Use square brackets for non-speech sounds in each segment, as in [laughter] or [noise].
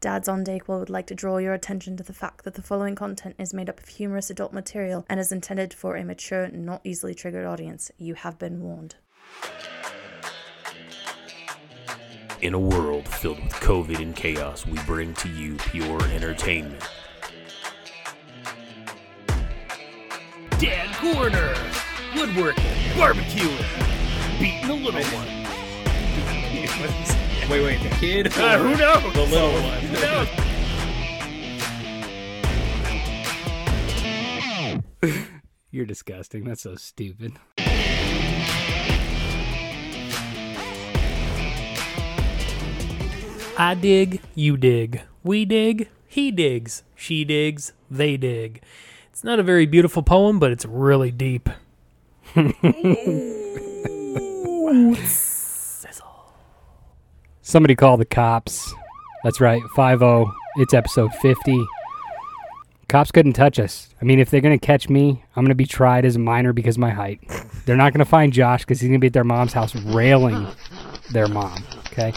Dads on Dayquil would like to draw your attention to the fact that the following content is made up of humorous adult material and is intended for a mature, not easily triggered audience. You have been warned. In a world filled with COVID and chaos, we bring to you pure entertainment. Dad Corner, woodworking, barbecuing, beating the little one. [laughs] Wait, wait, the kid? Uh, [laughs] who knows? The little one. Who knows? [laughs] You're disgusting. That's so stupid. I dig, you dig, we dig, he digs, she digs, they dig. It's not a very beautiful poem, but it's really deep. [laughs] Somebody call the cops. That's right, 5 It's episode 50. Cops couldn't touch us. I mean, if they're going to catch me, I'm going to be tried as a minor because of my height. They're not going to find Josh because he's going to be at their mom's house railing their mom. Okay?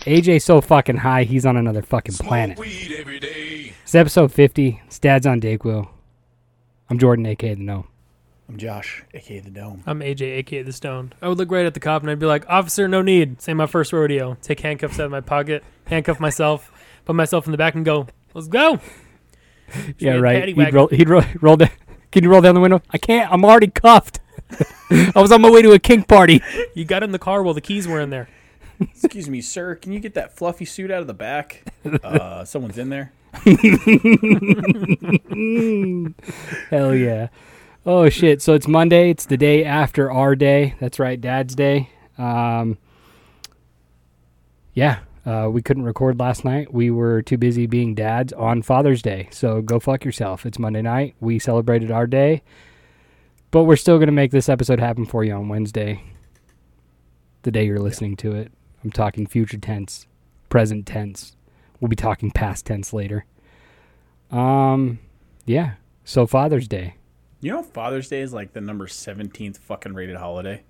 AJ's so fucking high, he's on another fucking planet. It's episode 50. It's Dad's on Dayquil. I'm Jordan, aka The Gnome. I'm Josh, aka the Dome. I'm AJ, aka the Stone. I would look right at the cop and I'd be like, "Officer, no need. Say my first rodeo. Take handcuffs out of my pocket, handcuff myself, put myself in the back, and go. Let's go." [laughs] Yeah, right. He'd roll, he'd roll, [laughs] roll down. Can you roll down the window? I can't. I'm already cuffed. [laughs] I was on my way to a kink party. You got in the car while the keys were in there. Excuse me, sir. Can you get that fluffy suit out of the back? Uh, someone's in there. Hell yeah. Oh shit. So it's Monday. It's the day after our day. That's right, Dad's Day. Um, yeah. Uh, we couldn't record last night. We were too busy being dads on Father's Day. So go fuck yourself. It's Monday night. We celebrated our day. But we're still going to make this episode happen for you on Wednesday. The day you're listening to it. I'm talking future tense, present tense. We'll be talking past tense later. Um, yeah. So Father's Day. You know, Father's Day is like the number 17th fucking rated holiday.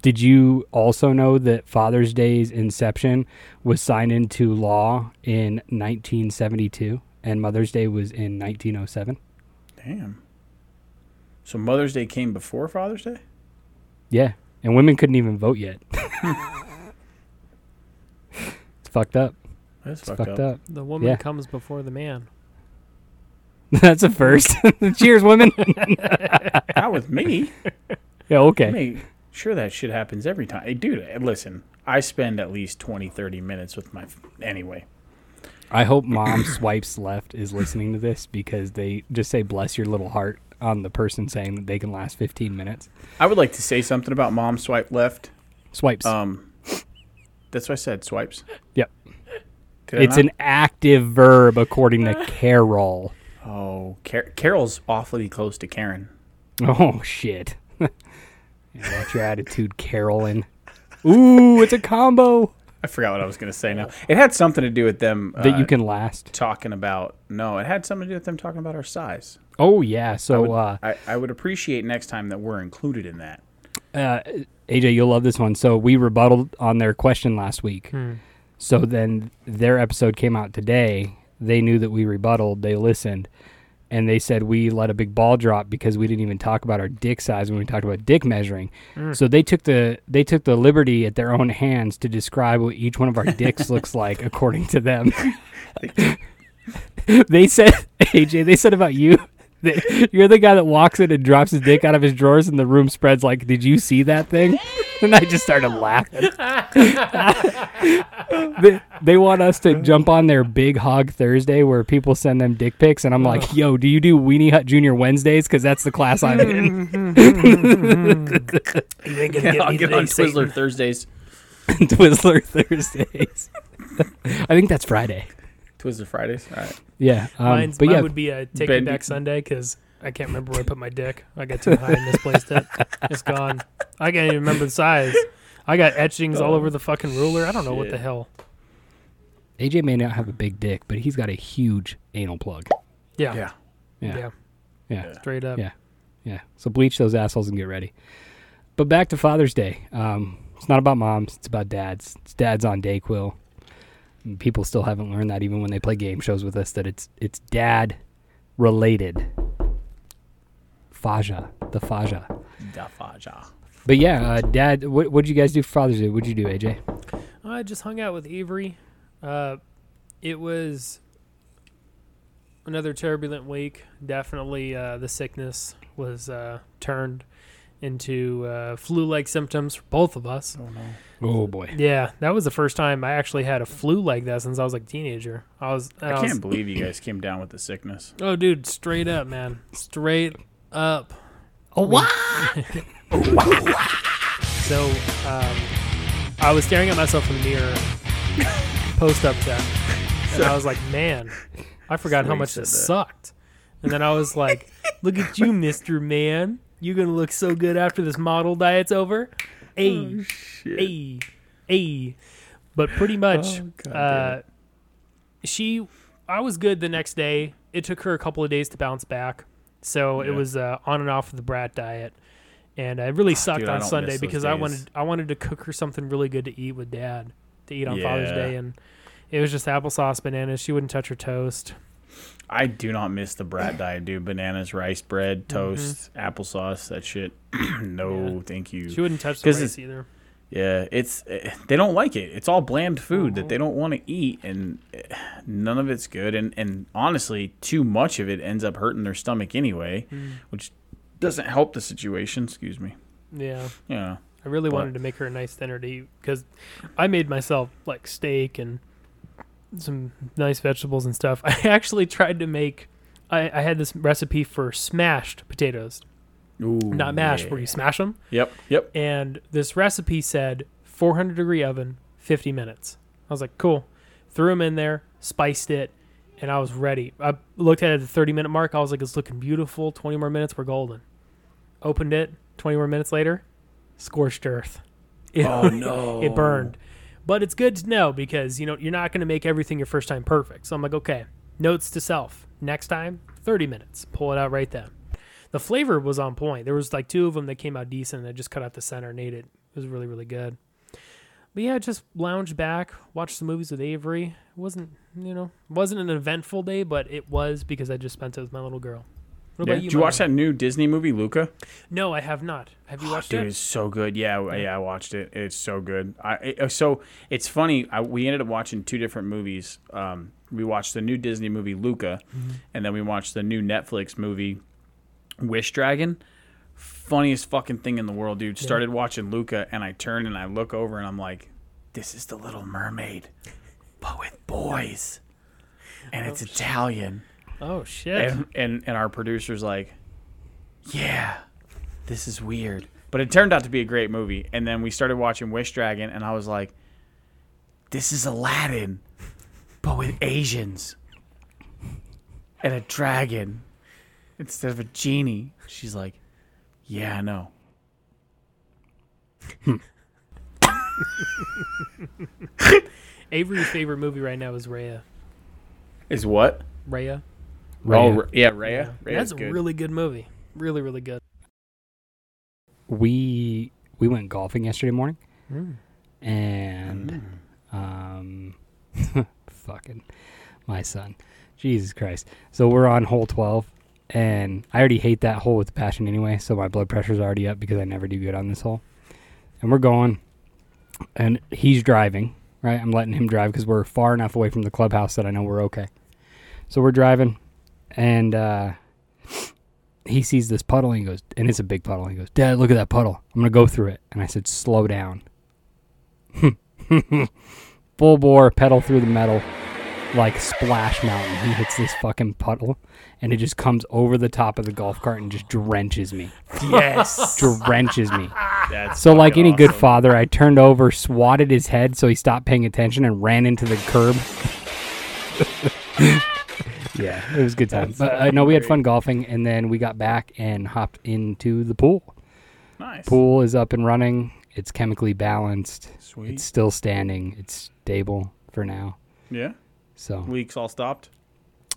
Did you also know that Father's Day's inception was signed into law in 1972 and Mother's Day was in 1907? Damn. So Mother's Day came before Father's Day? Yeah. And women couldn't even vote yet. [laughs] it's fucked up. That's It's fucked, fucked up. up. The woman Yeah. comes before the man. [laughs] That's a first. [laughs] Cheers, women. [laughs] Not with me. yeah, I okay. mean, sure that shit happens every time. Hey, dude, eh, listen. I spend at least 20, 30 minutes with my. f- Anyway. I hope mom [coughs] swipes left is listening to this because they just say bless your little heart on the person saying that they can last 15 minutes. I would like to say something about mom swipe left. Swipes. Um, That's what I said, swipes. Yep. Did It's an active verb according to Carol. Oh, Car- Carol's awfully close to Karen. Oh shit. [laughs] yeah, watch your attitude, Carolyn. Ooh, it's a combo I forgot what I was going to say now. It had something to do with them that uh, you can last. talking about. No, it had something to do with them talking about our size. Oh yeah. I So would, uh, I, I would appreciate next time that we're included in that. uh, AJ, you'll love this one. So we rebutted on their question last week. Hmm. So then their episode came out today. They knew that we rebutted. They listened, and they said we let a big ball drop because we didn't even talk about our dick size when we talked about dick measuring. Mm. So they took the they took the liberty at their own hands to describe what each one of our dicks [laughs] looks like according to them. [laughs] [laughs] they said AJ. They said about you. You're the guy that walks in and drops his dick out of his drawers, and the room spreads like, "Did you see that thing?" [laughs] And I just started laughing. [laughs] they, they want us to jump on their Big Hog Thursday, where people send them dick pics, and I'm like, "Yo, do you do Weenie Hut Junior Wednesdays? Because that's the class I'm in." You ain't gonna get I'll me get today, on Twizzler Satan. Thursdays. Twizzler Thursdays. [laughs] I think that's Friday. Twizzler Fridays. All right. Yeah, um, Mine's, but mine yeah, would be a Take Me Ben- Back Sunday because I can't remember where I put my dick. I got too high and misplaced it. It's gone. I can't even remember the size. I got etchings all over the fucking ruler. I don't know what the hell. AJ may not have a big dick, but he's got a huge anal plug. Yeah. Yeah. Yeah, Yeah. yeah. Straight up. Yeah. Yeah. So bleach those assholes and get ready. But back to Father's Day. Um, it's not about moms. It's about dads. It's dads on Dayquil. And people still haven't learned that even when they play game shows with us that it's it's dad related. Faja, the Faja. The Faja. But yeah, uh, dad, what what'd you guys do for Father's Day? What'd you do, AJ? I just hung out with Avery. Uh, it was another turbulent week. Definitely, uh, the sickness was uh, turned into uh, flu-like symptoms for both of us. Oh no. Oh boy. Yeah, that was the first time I actually had a flu like that since I was like a teenager. I was. I was- can't believe you guys came down with the sickness. Oh, dude, straight up, man, straight up. Oh [laughs] what? So, um, I was staring at myself in the mirror, post up chat, and I was like, man, I forgot how much this sucked. And then I was like, look at you, [laughs] Mister Man. You're gonna look so good after this model diet's over. Hey, hey, hey. But pretty much, Oh, God uh, she, I was good the next day. It took her a couple of days to bounce back. So it was uh, on and off of the brat diet, and it really sucked Ah, dude, on Sunday because I wanted I wanted to cook her something really good to eat with Dad to eat on Father's Day, and it was just applesauce, bananas. She wouldn't touch her toast. I do not miss the brat [coughs] diet, dude. Bananas, rice bread, toast, applesauce, that shit. [clears throat] no, Mm-hmm. Yeah. thank you. She wouldn't touch the rice either. Yeah, it's they don't like it. It's all bland food that Uh-huh. they don't want to eat, and none of it's good. And and honestly, too much of it ends up hurting their stomach anyway, Mm. which doesn't help the situation. Excuse me. Yeah. Yeah. I really But- wanted to make her a nice dinner to eat because I made myself like steak and some nice vegetables and stuff. [laughs] I actually tried to make. I, I had this recipe for smashed potatoes, Ooh, not mashed, yeah. where you smash them. Yep. Yep. And this recipe said 400 degree oven, 50 minutes. I was like, cool. Threw them in there, spiced it, and I was ready. I looked at it at the 30 minute mark. I was like, it's looking beautiful. 20 more minutes, we're golden. Opened it. 20 more minutes later, scorched earth. It, [laughs] Oh no. it burned. But it's good to know because you know you're not going to make everything your first time perfect. So I'm like, okay, notes to self. Next time, 30 minutes. Pull it out right then. The flavor was on point. There was like two of them that came out decent. I just cut out the center and ate it. It was really really good. But yeah, just lounged back, watched some movies with Avery. It wasn't you know wasn't an eventful day, but it was because I just spent it with my little girl. What Yeah. about you? Did you watch that new Disney movie, Luca? No, I have not. Have you watched Dude, it? Dude, it's so good. Yeah, w- yeah, I watched it. It's so good. I it- uh, so it's funny. I, we ended up watching two different movies. Um, we watched the new Disney movie Luca, Mm-hmm. and then we watched the new Netflix movie Wish Dragon. Funniest fucking thing in the world, dude. Started watching Luca, and I turn and I look over, and I'm like, "This is the Little Mermaid, but with boys, and it's oh, Italian." Oh shit! and, and and our producer's like, "Yeah, this is weird," but it turned out to be a great movie. And then we started watching Wish Dragon, and I was like, "This is Aladdin, but with Asians and a dragon instead of a genie." She's like, "Yeah, I know." [laughs] Avery's favorite movie right now is Raya. Is what? Raya. Oh, Raya. R- yeah, Raya. Raya's That's a good. really good movie. Really, really good. we we went golfing yesterday morning, Mm. and um, [laughs] fucking my son, Jesus Christ. So we're on hole twelve, and I already hate that hole with passion anyway. So my blood pressure's already up because I never do good on this hole. And we're going, and he's driving. Right, I'm letting him drive because we're far enough away from the clubhouse that I know we're okay. So we're driving, and uh, he sees this puddle and he goes, and it's a big puddle. He goes, Dad, look at that puddle. I'm gonna go through it. And I said, Slow down. [laughs] Full bore, pedal through the metal, like splash mountain. He hits this fucking puddle, and it just comes over the top of the golf cart and just drenches me. Yes, [laughs] Drenches me. that's So, like fucking any good father, I turned over, swatted his head so he stopped paying attention, and ran into the curb. [laughs] yeah, it was a good time. That's But uh, no, we had fun golfing, and then we got back and hopped into the pool. Nice. Pool is up and running. It's chemically balanced. Sweet. It's still standing. It's stable for now. yeah. So, Leaks all stopped.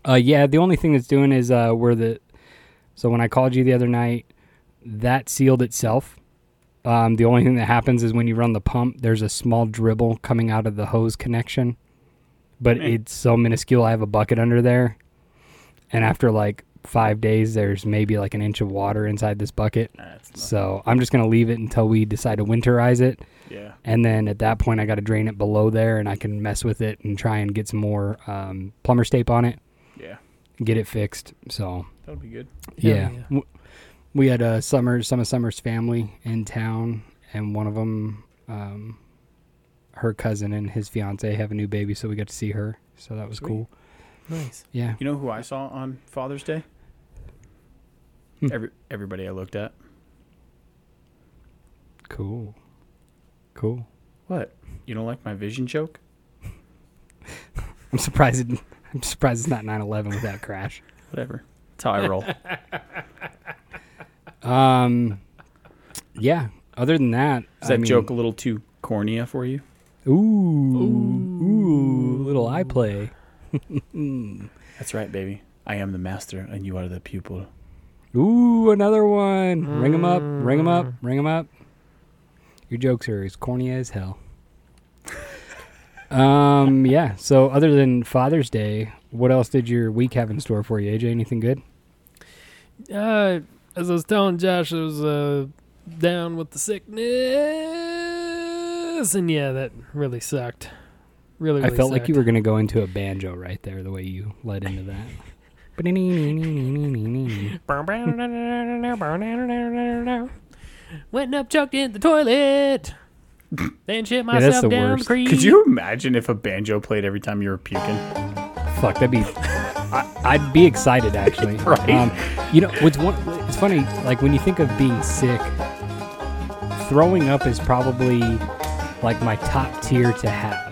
uh, yeah, the only thing that's doing is uh, where the. So when I called you the other night, that sealed itself. Um, the only thing that happens is when you run the pump, there's a small dribble coming out of the hose connection, but Eh. it's so minuscule. I have a bucket under there, and after like five days, there's maybe like an inch of water inside this bucket. That's. So I'm just gonna leave it until we decide to winterize it, yeah. and then at that point, I got to drain it below there, and I can mess with it and try and get some more um, plumber's tape on it, Yeah. get it fixed. So That would be good. Hell yeah. yeah. We had a summer, some of Summer's family in town, and one of them, um, her cousin and his fiance have a new baby, so we got to see her. So that was Sweet. cool. Nice. Yeah. You know who I saw on Father's Day? Hmm. Every everybody I looked at. Cool. Cool. What? You don't like my vision joke? [laughs] I'm surprised. It, I'm surprised it's not 9/11 with that crash. Whatever. That's how I roll. [laughs] Um. Yeah. Other than that, Is that I mean- joke a little too cornea for you? Ooh. Ooh. Little eye play. [laughs] That's right, baby. I am the master, and you are the pupil. Ooh, another one. Ring 'em up. Ring 'em up. Ring 'em up. Your jokes are as corny as hell. um. [laughs] Yeah. So, other than Father's Day, what else did your week have in store for you, AJ? Anything good? Uh, as I was telling Josh, I was uh, down with the sickness, and yeah, that really sucked. Really, I really felt like you were gonna go into a banjo right there, the way you led into that. [laughs] Went up, chucked in the toilet, then shit that's myself the down worst. the creek. Could you imagine if a banjo played every time you were puking? Fuck, that'd be. I, I'd be excited actually. [laughs] Right. Um, you know, what's one? It's funny. Like when you think of being sick, throwing up is probably like my top tier to have.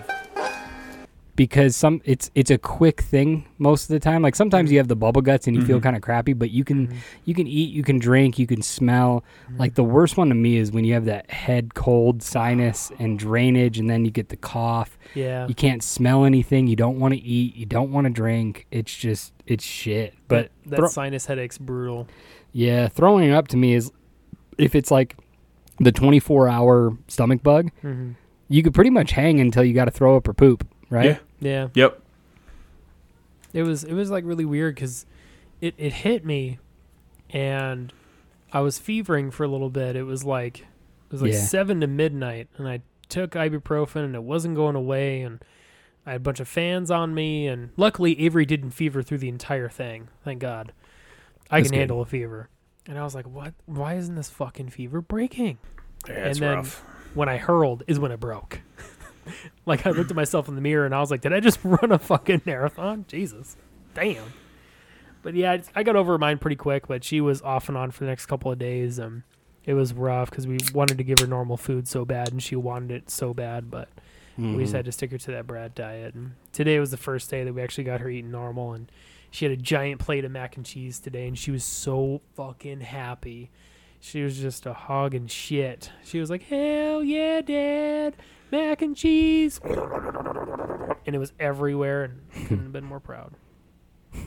Because some it's it's a quick thing most of the time. Like sometimes you have the bubble guts and you feel Mhm. kind of crappy, but you can you can eat, you can drink, you can smell. Like the worst one to me is when you have that head cold, sinus, and drainage, and then you get the cough Yeah. you can't smell anything you don't want to eat you don't want to drink it's just it's shit but that thro- sinus headache's brutal. yeah throwing up to me is if it's like the 24 hour stomach bug hmm you could pretty much hang until you got to throw up or poop right Yeah. Yeah. Yep. It was it was like really weird because it it hit me, and I was fevering for a little bit. It was like it was like Yeah. seven to midnight, and I took ibuprofen, and it wasn't going away, and I had a bunch of fans on me, and luckily Avery didn't fever through the entire thing. Thank God, I That's can good. handle a fever. And I was like, "What? Why isn't this fucking fever breaking?" Yeah, it's And then- rough. When I hurled is when it broke. [laughs] [laughs] like I looked at myself in the mirror and I was like, "Did I just [laughs] run a fucking marathon?" Jesus, damn. But yeah, I- got over mine pretty quick. But she was off and on for the next couple of days. Um, it was rough because we wanted to give her normal food so bad, and she wanted it so bad. But we just Mhm. had to stick her to that brat diet. And today was the first day that we actually got her eating normal, and she had a giant plate of mac and cheese today, and she was so fucking happy. She was just a hog and shit. She was like, "Hell yeah, Dad, mac and cheese," and it was everywhere, and couldn't have been more proud.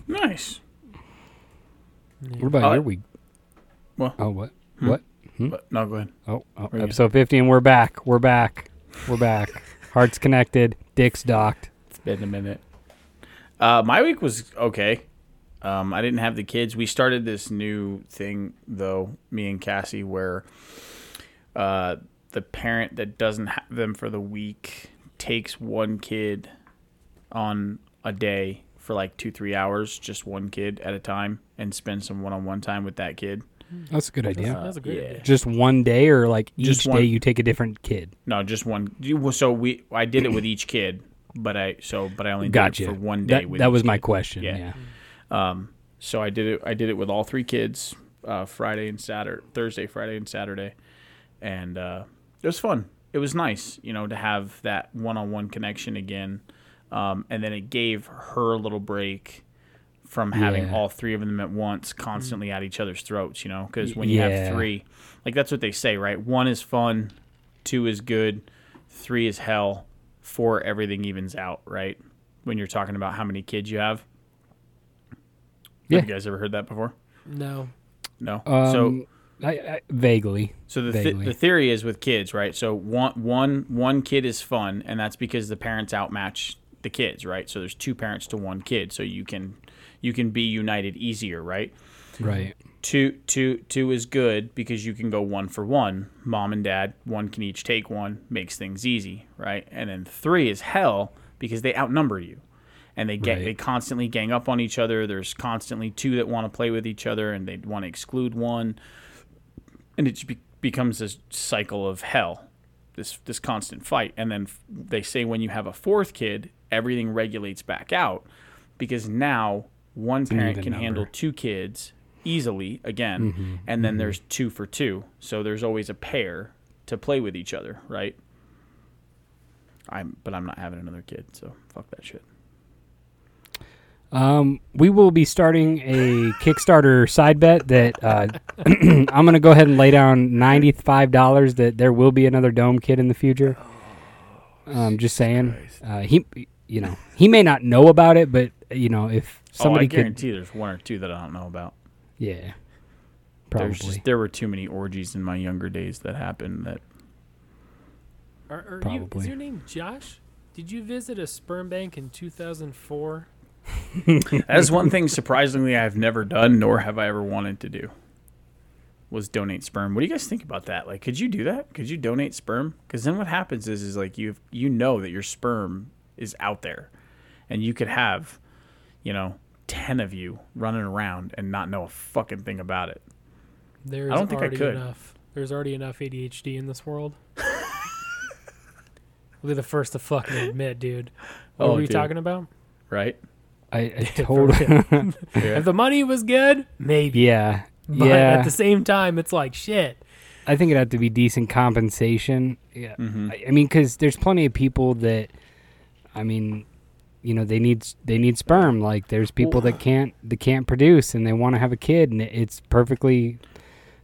Nice. Yeah. what about Uh, your week well- oh what Hmm? what Hmm? But no, go ahead. oh, oh Bring it. episode 50 and we're back we're back we're back hearts connected dicks docked It's been a minute. Uh, my week was okay. Um, I didn't have the kids. We started this new thing though, me and Cassie, where uh, the parent that doesn't have them for the week takes one kid on a day for like two three hours, just one kid at a time, and spend some one on one time with that kid. that's a good idea That's a great yeah. idea. just one day or like each Just day you take a different kid No, just one. So we, I did it with each kid, but I so but I only did gotcha it for one day. that, with that each was my kid. question Yeah. yeah. Um, so I did it. I did it with all three kids, uh, Friday and Saturday, Thursday, Friday and Saturday, and uh, it was fun. It was nice, you know, to have that one-on-one connection again, um, and then it gave her a little break from having Yeah. all three of them at once, constantly at each other's throats. You know, because when you Yeah. have three, like that's what they say, right? One is fun, two is good, three is hell, four everything evens out, right? When you're talking about how many kids you have. Yeah. Have you guys ever heard that before? No. No. Um, so I, I, vaguely. so the th- vaguely. the theory is with kids, right? So one one one kid is fun, and that's because the parents outmatch the kids, right? So there's two parents to one kid, so you can you can be united easier, right? Right. Two two two is good because you can go one for one. Mom and dad, one can each take one, makes things easy, right? And then three is hell because they outnumber you. And they get Right. they constantly gang up on each other. There's constantly two that want to play with each other and they want to exclude one. And it just be- becomes this cycle of hell. This this constant fight. And then f- they say when you have a fourth kid, everything regulates back out because now one parent can handle two kids easily again Mm-hmm. and then there's two for two so there's always a pair to play with each other right i'm but i'm not having another kid so fuck that shit Um, we will be starting a Kickstarter side bet that uh, [clears throat] I'm going to go ahead and lay down $95 that there will be another Dome kid in the future. Um, just saying. Uh, he, you know, he may not know about it, but you know, if oh i somebody could, guarantee there's one or two that i don't know about yeah, there's probably. just there were too many orgies in my younger days that happened that Are, are you, is your name Josh? Did you visit a sperm bank in 2004? That is one thing surprisingly i've never done nor have i ever wanted to do was donate sperm what do you guys think about that like could you do that could you donate sperm because then what happens is is like you you know that your sperm is out there and you could have you know 10 of you running around and not know a fucking thing about it There's don't think I already could. enough. There's already enough ADHD in this world. [laughs] We'll be the first to fucking admit, dude. What Oh, were we dude. talking about? right I, I [laughs] For totally. [laughs] Yeah. If the money was good, maybe. yeah, But yeah. at the same time, it's like shit. I think it'd have to be decent compensation. Yeah, Mhm. I, I mean, because there's plenty of people that, I mean, you know, they need they need sperm. Like there's people Well- that can't that can't produce and they want to have a kid, and it's perfectly,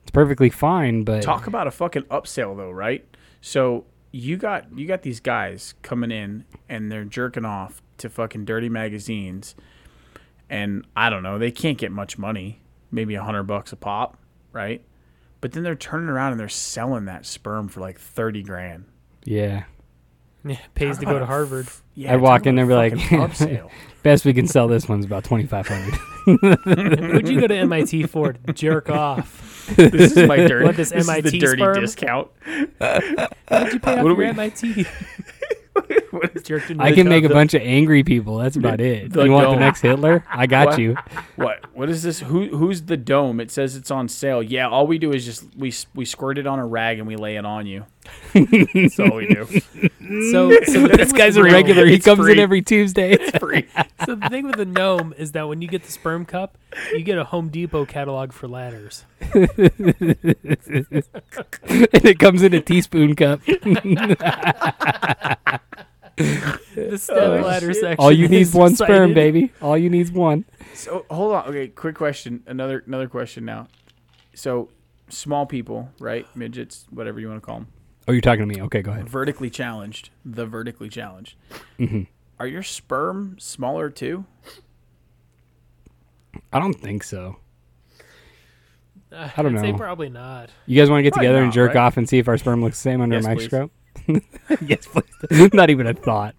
it's perfectly fine. But Talk about a fucking upsell though, right? So you got you got these guys coming in and they're jerking off to fucking dirty magazines, and I don't know, they can't get much money, maybe a hundred bucks a pop, right? But then they're turning around and they're selling that sperm for like thirty grand. yeah, Yeah, pays to go to Harvard. Yeah, I walk in there and be like, [laughs] best we can sell this one's about twenty five hundred. [laughs] Who'd you go to MIT for? to Jerk off. this is my dirty. What, this this is the MIT dirty sperm? discount. What'd you pay off What do your we- MIT? [laughs] What is- Jerked into I can make a the- bunch of angry people. That's about it. the you want the next Hitler? I got What? you. What? What is this? Who? Who's the dome? It says it's on sale. Yeah, all we do is just we we squirt it on a rag and we lay it on you. That's all we do. [laughs] So, so This guy's a regular. He It's comes in every Tuesday. It's Free. [laughs] So the thing with the gnome is that when you get the sperm cup, you get a Home Depot catalog for ladders. and it comes in a teaspoon cup. The step [laughs] Oh, ladder section. All you need is is one sperm, baby. All you need is one. So hold on. Okay, quick question. Another another question now. So small people, right? Midgets, whatever you want to call them, Oh, you're talking to me. Okay, go ahead. vertically challenged. The vertically challenged. Mm-hmm. Are your sperm smaller too? I don't think so. Uh, I don't I'd say know. probably not. You guys want to get Probably together and jerk right? off and see if our sperm looks the same under Yes, a microscope? [laughs] yes, please. [laughs] Not even a thought.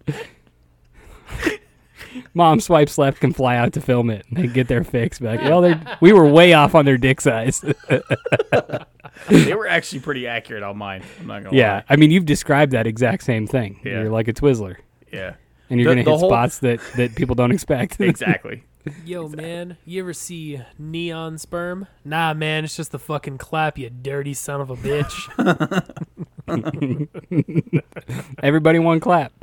Mom swipes left can fly out to film it. and get their fix. Be like, well, we were way off on their dick size. [laughs] they were actually pretty accurate on mine. I'm not gonna yeah, lie. I mean, you've described that exact same thing. Yeah. You're like a Twizzler, Yeah. and you're The- gonna hit whole- spots that that people don't expect. Exactly. Yo, [laughs] man, you ever see neon sperm? Nah, man, it's just the fucking clap, you dirty son of a bitch. [laughs] [laughs] Everybody one clap.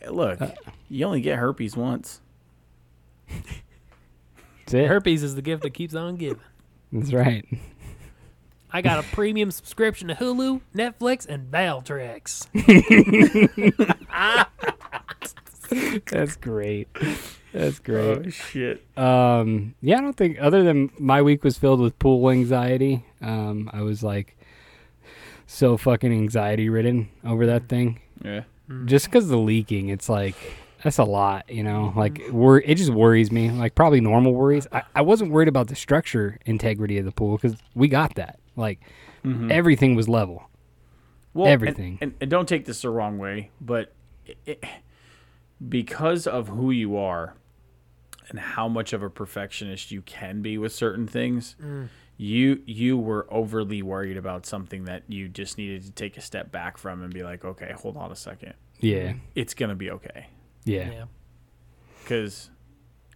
Hey, Look, uh, you only get herpes once. That's it. Herpes is the gift that keeps on giving. That's right. I got a premium subscription to Hulu, Netflix, and Valtrex. That's great. That's great. Oh shit. Um, yeah, I don't think other than my week was filled with pool anxiety. Um, I was like so fucking anxiety ridden over that thing. Yeah. Just because the leaking, it's like that's a lot, you know. Like wor- it just worries me. Like probably normal worries. I, I wasn't worried about the structure integrity of the pool because we got that. Like everything was level. Well, and- Everything. And, and, don't take this the wrong way, but it, it, because of who you are and how much of a perfectionist you can be with certain things, mm. you you were overly worried about something that you just needed to take a step back from and be like, okay, hold on a second, Yeah. it's gonna be okay. Yeah. Yeah. Because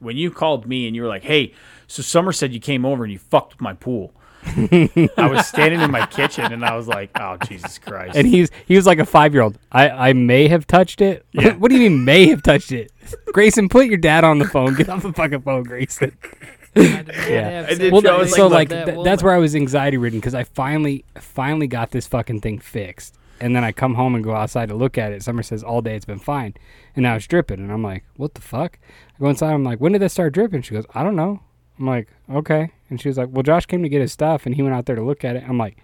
when you called me and you were like, hey, so Summer said you came over and you fucked with my pool. I was standing in my kitchen and I was like, oh Jesus Christ. And he's he was like a five year old. I I may have touched it. [laughs] Yeah. what do you mean may have touched it? Grayson, put your dad on the phone. Get off the fucking phone, Grayson. yeah. I did Well, I was so like, like that th- that's where I was anxiety ridden because I finally finally got this fucking thing fixed. And then I come home and go outside to look at it. Summer says all day it's been fine, and now it's dripping. And I'm like, what the fuck? I go inside. I'm like, when did this start dripping? She goes, I don't know. I'm like, okay. And she was like, well, Josh came to get his stuff, and he went out there to look at it. I'm like,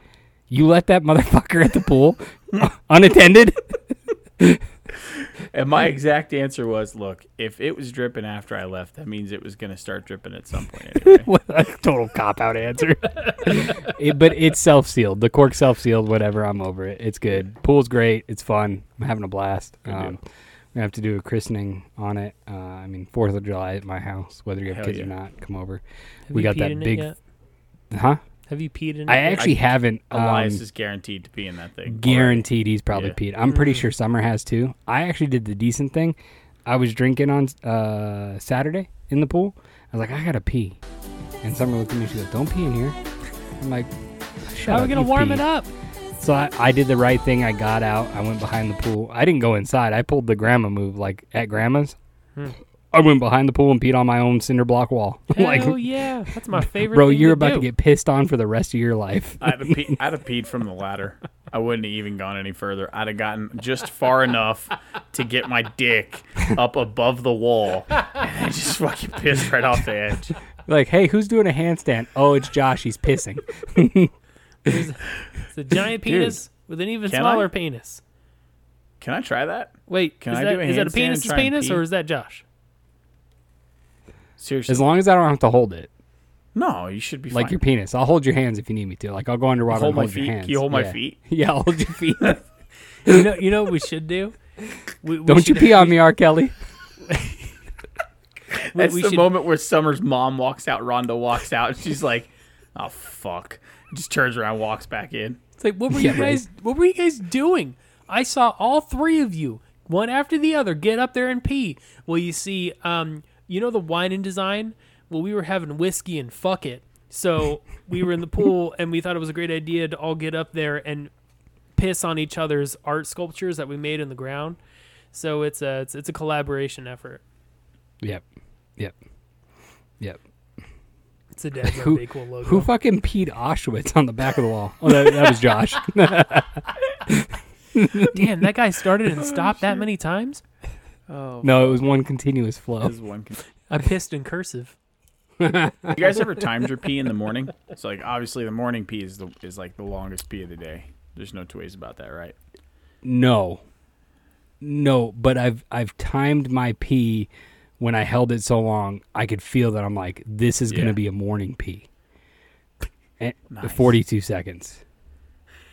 you let that [laughs] motherfucker at the pool [laughs] unattended? And my exact answer was, look, if it was dripping after I left, that means it was going to start dripping at some point anyway. [laughs] what a total cop out answer. it, but it's self sealed. The cork self sealed. Whatever. I'm over it. It's good. Pool's great. It's fun. I'm having a blast. Um, deal. we have to do a christening on it. Uh, I mean, Fourth of July at my house. Whether you have Hell kids yeah. or not, come over. Have we you got peed that in it big- yet? Huh? Have you peed in it? I yet? actually haven't. Elias Um, is guaranteed to be in that thing. already. guaranteed he's probably Yeah. peed. I'm pretty Mm. sure Summer has too. I actually did the decent thing. I was drinking on uh, Saturday in the pool. I was like, I gotta pee, and Summer looked at me. She goes, "Don't pee in here." I'm like, Shut How are we gonna warm pee." it up? So I, I did the right thing. I got out. I went behind the pool. I didn't go inside. I pulled the grandma move like at grandma's. Hmm. I went behind the pool and peed on my own cinder block wall. [laughs] like, Hell yeah, that's my favorite. bro, thing you're to about to get pissed on for the rest of your life. I'd have, pe- [laughs] I'd have peed from the ladder. I wouldn't have even gone any further. I'd have gotten just far enough to get my dick up above the wall and then just fucking pissed right off the edge. like, hey, who's doing a handstand? Oh, it's Josh. He's pissing. [laughs] It's a giant Dude, penis with an even can smaller I? penis. Can I try that? Wait, Can is I that, do a is that a handstand and penis's try and penis pee? or is that Josh? Seriously. As long as I don't have to hold it, no, you should be fine. like fine. your penis. I'll hold your hands if you need me to. Like I'll go underwater hold and my hold your hands. Can you hold my Yeah. feet? [laughs] Yeah, I'll hold your feet. [laughs] you know, you know what we should do. We, we don't you should- pee on me, R. Kelly? [laughs] we- That's we the should- moment where Summer's mom walks out, Rhonda walks out, and she's like, oh, fuck. Just turns around, walks back in. It's like, what were Yeah, you guys? What were you guys doing? I saw all three of you, one after the other, get up there and pee. Well, you see, um, you know the wine and design. Well, we were having whiskey and fuck it. So we were in the pool, [laughs] and we thought it was a great idea to all get up there and piss on each other's art sculptures that we made in the ground. So it's a it's, it's a collaboration effort. Yep. Yep. Yep. It's a Dad's Who- Dayquil logo. Who fucking peed Auschwitz on the back of the wall? Oh, that, that was Josh. [laughs] Damn, that guy started and oh, stopped that many times. Oh, no, it was one continuous flow. This is one. con- I pissed in cursive. [laughs] You guys ever timed your pee in the morning? So like obviously the morning pee is the is like the longest pee of the day. There's no two ways about that, right? No. No, but I've I've timed my pee when I held it so long, I could feel that I'm like, this is Yeah. gonna be a morning pee. And [laughs] Nice. 42 seconds.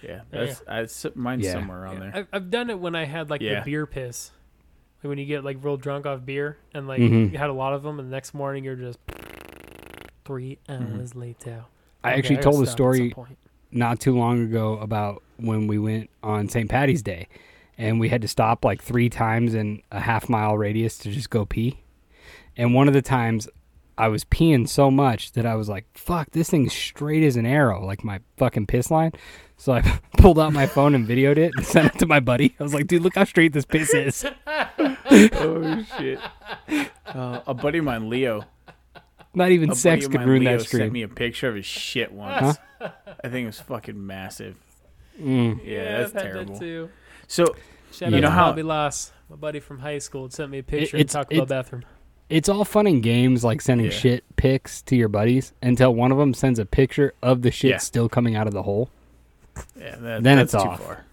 Yeah, that's I, s- mine's Yeah. somewhere around there. I've, I've done it when I had like Yeah. the beer piss. Like when you get like real drunk off beer and like Mhm. you had a lot of them, and the next morning you're just three Mm-hmm. hours later. I Okay, actually gotta told a stop at some story not too long ago about when we went on St. Patty's Day and we had to stop like three times in a half mile radius to just go pee. And one of the times I was peeing so much that I was like, fuck, this thing's straight as an arrow, like my fucking piss line. So I [laughs] pulled out my phone and videoed it and sent it to my buddy. I was like, dude, look how straight this piss is. [laughs] oh shit! Uh, a buddy of mine, Leo. Not even A sex could mine, ruin Leo, that sent stream. me a picture of his shit once. I think it was fucking massive. Mm. Yeah, that's I've had that terrible. too. So Shout You out know to how- Bobby Loss, my buddy from high school, sent me a picture and it's- talked about bathroom. It's all fun and games, like sending Yeah. shit pics to your buddies until one of them sends a picture of the shit Yeah. still coming out of the hole. yeah, that, Then that's it's off. far.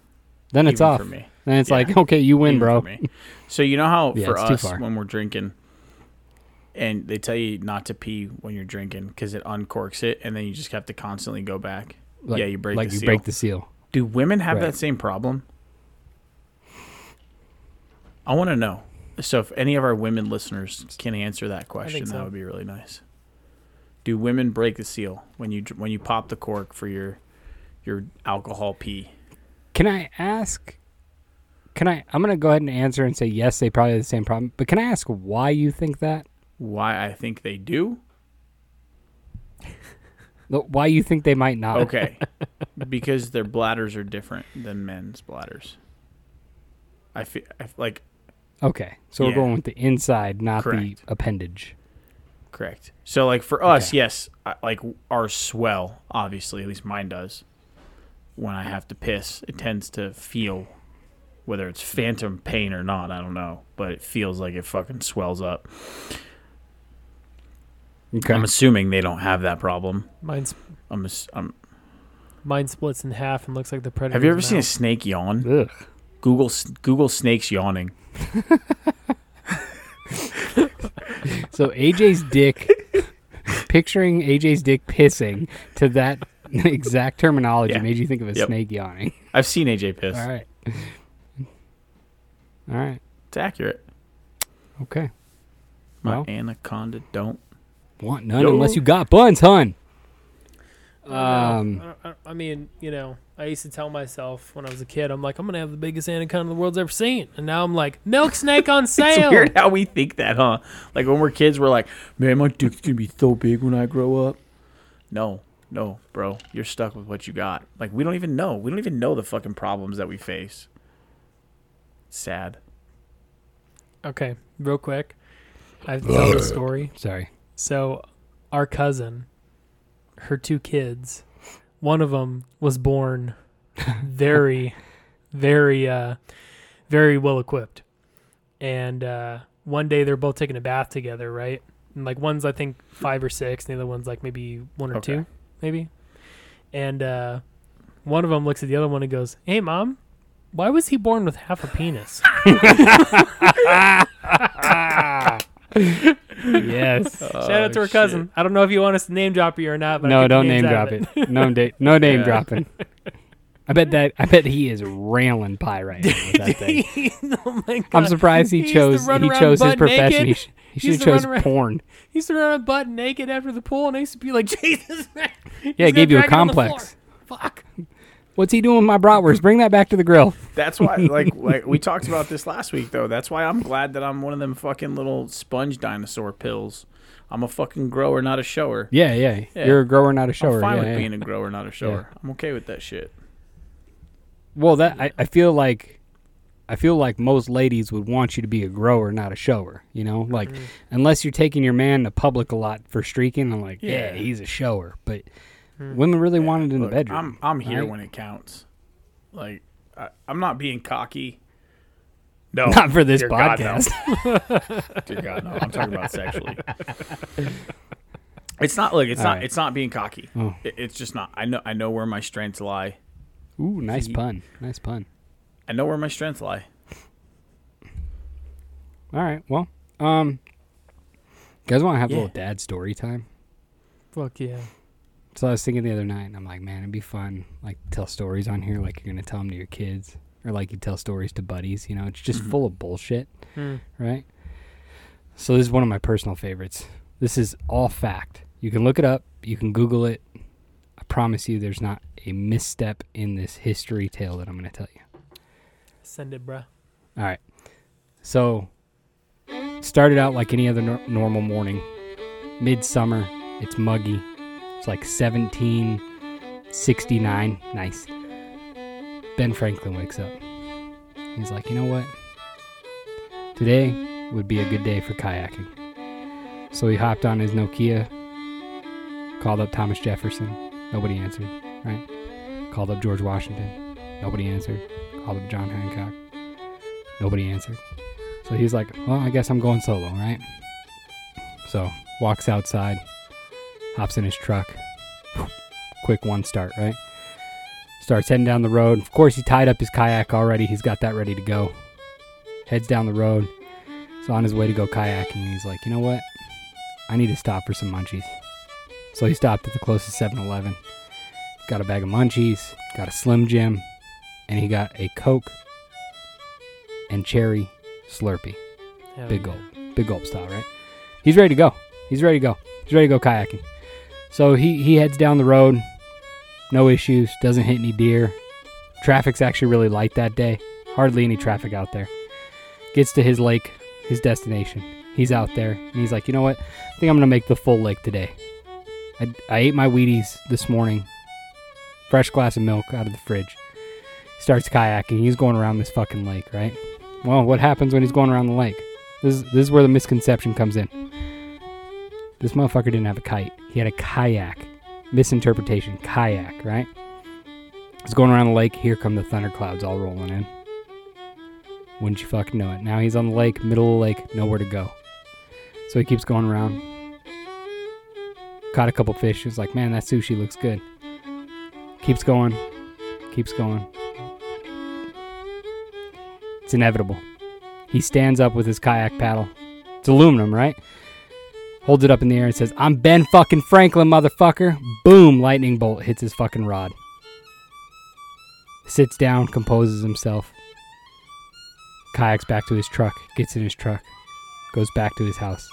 Then it's even off. for me. Then it's Yeah. like, okay, you win, Even bro. So you know how [laughs] for us when we're drinking, and they tell you not to pee when you're drinking because it uncorks it, and then you just have to constantly go back. Like, yeah, you break like the you seal. break the seal. Do women have Right. that same problem? I want to know. So if any of our women listeners can answer that question, so. that would be really nice. Do women break the seal when you when you pop the cork for your your alcohol pee? Can I ask? Can I? I'm gonna go ahead and answer and say yes. They probably have the same problem. But can I ask why you think that? Why I think they do? Why you think they might not? Okay, [laughs] because their bladders are different than men's bladders. I feel like Okay. So we're going with the inside, not Correct. the appendage. correct. So like for us, Okay. yes, like ours swell. Obviously, at least mine does. When I have to piss, it tends to feel, whether it's phantom pain or not, I don't know, but it feels like it fucking swells up. Okay. I'm assuming they don't have that problem. Mine's I'm, ass- I'm mine splits in half and looks like the predator. have you ever seen a snake yawn? Ugh. Google Google snakes yawning. [laughs] So AJ's dick, picturing AJ's dick pissing to that exact terminology Yeah. made you think of a Yep. snake yawning. I've seen AJ piss. All right. All right. It's accurate. Okay. My Well. anaconda don't. Want none Yo. unless you got buns, hun. Um. I, I- I mean, you know, I used to tell myself when I was a kid, I'm like, I'm gonna have the biggest anaconda the world's ever seen, and now I'm like, milk snake on [laughs] sale. It's sale. weird how we think that, huh? Like when we're kids, we're like, man, my dick's gonna be so big when I grow up. No, no, bro, you're stuck with what you got. Like we don't even know. We don't even know the fucking problems that we face. Sad. Okay, real quick, I have to tell the [sighs] story. Sorry. So, our cousin, her two kids, one of them was born [laughs] very, very, uh, very well equipped, and uh, one day they're both taking a bath together, right? And like one's I think five or six, and the other one's like maybe one or Okay. two, maybe. And uh, one of them looks at the other one and goes, "Hey, mom." Why was he born with half a penis? [laughs] [laughs] Yes. [laughs] Shout out to her oh, cousin. I don't know if you want us to name drop you or not, but I no, keep don't name drop of it. [laughs] No, da- no name Yeah. dropping. I bet that. I bet he is railing pie right now with that thing. [laughs] oh my god! I'm surprised he used chose. He chose his butt profession. He, naked. sh- he He should have to chose around- porn. He used to run butt naked after the pool, and I used to be like, Jesus, man. He's Yeah, it gave you a drag it on the complex. Fuck. What's he doing with my bratwurst? Bring that back to the grill. [laughs] That's why, like, [laughs] like we talked about this last week, though. That's why I'm glad that I'm one of them fucking little sponge dinosaur pills. I'm a fucking grower, not a shower. Yeah, yeah. Yeah. You're a grower, not a shower. I'm fine yeah, with yeah. being a grower, not a shower. I'm okay with that shit. Well, that I, I feel like I feel like most ladies would want you to be a grower, not a shower. You know, like mm. unless you're taking your man to public a lot for streaking, I'm like, Yeah. he's a shower. But women really want it in Look, the bedroom. I'm I'm here right? when it counts. Like I, I'm not being cocky. No, not for this dear God, no. podcast. [laughs] Dear God, no. I'm talking about sexually. It's not. Look, it's All not. right. It's not being cocky. Oh. It, it's just not. I know. I know where my strengths lie. Ooh, nice He- pun. Nice pun. I know where my strengths lie. All right. Well, um, you guys want to have a little dad story time? Fuck yeah. So I was thinking the other night, and I'm like, man, it'd be fun, like tell stories on here, like you're gonna tell them to your kids, or like you tell stories to buddies. You know, it's just full of bullshit, Hmm. right? So this is one of my personal favorites. This is all fact. You can look it up. You can Google it. I promise you, there's not a misstep in this history tale that I'm gonna tell you. Send it, bruh. All right. So, started out like any other nor- normal morning. Midsummer. It's muggy. It's like 1769. Nice. Ben Franklin wakes up. He's like, you know what? Today would be a good day for kayaking. So he hopped on his Nokia, called up Thomas Jefferson. Nobody answered, right? Called up George Washington. Nobody answered. Called up John Hancock. Nobody answered. So he's like, well, I guess I'm going solo, right? So walks outside, hops in his truck. Quick one start, right? Starts heading down the road. Of course, he tied up his kayak already. He's got that ready to go. Heads down the road. He's on his way to go kayaking. He's like, you know what? I need to stop for some munchies. So he stopped at the closest 7 Eleven. Got a bag of munchies, got a Slim Jim, and he got a Coke and cherry Slurpee. Hell Big yeah. gulp. Big gulp style, right? He's ready to go. He's ready to go. He's ready to go kayaking. So he, he heads down the road. No issues. Doesn't hit any deer. Traffic's actually really light that day. Hardly any traffic out there. Gets to his lake, his destination. He's out there and he's like, you know what? I think I'm gonna make the full lake today. I, I ate my Wheaties this morning. Fresh glass of milk out of the fridge. Starts kayaking. He's going around this fucking lake, right? Well, what happens when he's going around the lake? This is, this is where the misconception comes in. This motherfucker didn't have a kite. He had a kayak. Misinterpretation. Kayak, right? He's going around the lake. Here come the thunderclouds all rolling in. Wouldn't you fucking know it? Now he's on the lake, middle of the lake, nowhere to go. So he keeps going around. Caught a couple fish. He's like, man, that sushi looks good. Keeps going. Keeps going. It's inevitable. He stands up with his kayak paddle. It's aluminum, right? Holds it up in the air and says, I'm Ben fucking Franklin, motherfucker. Boom, lightning bolt hits his fucking rod. Sits down, composes himself. Kayaks back to his truck, gets in his truck, goes back to his house.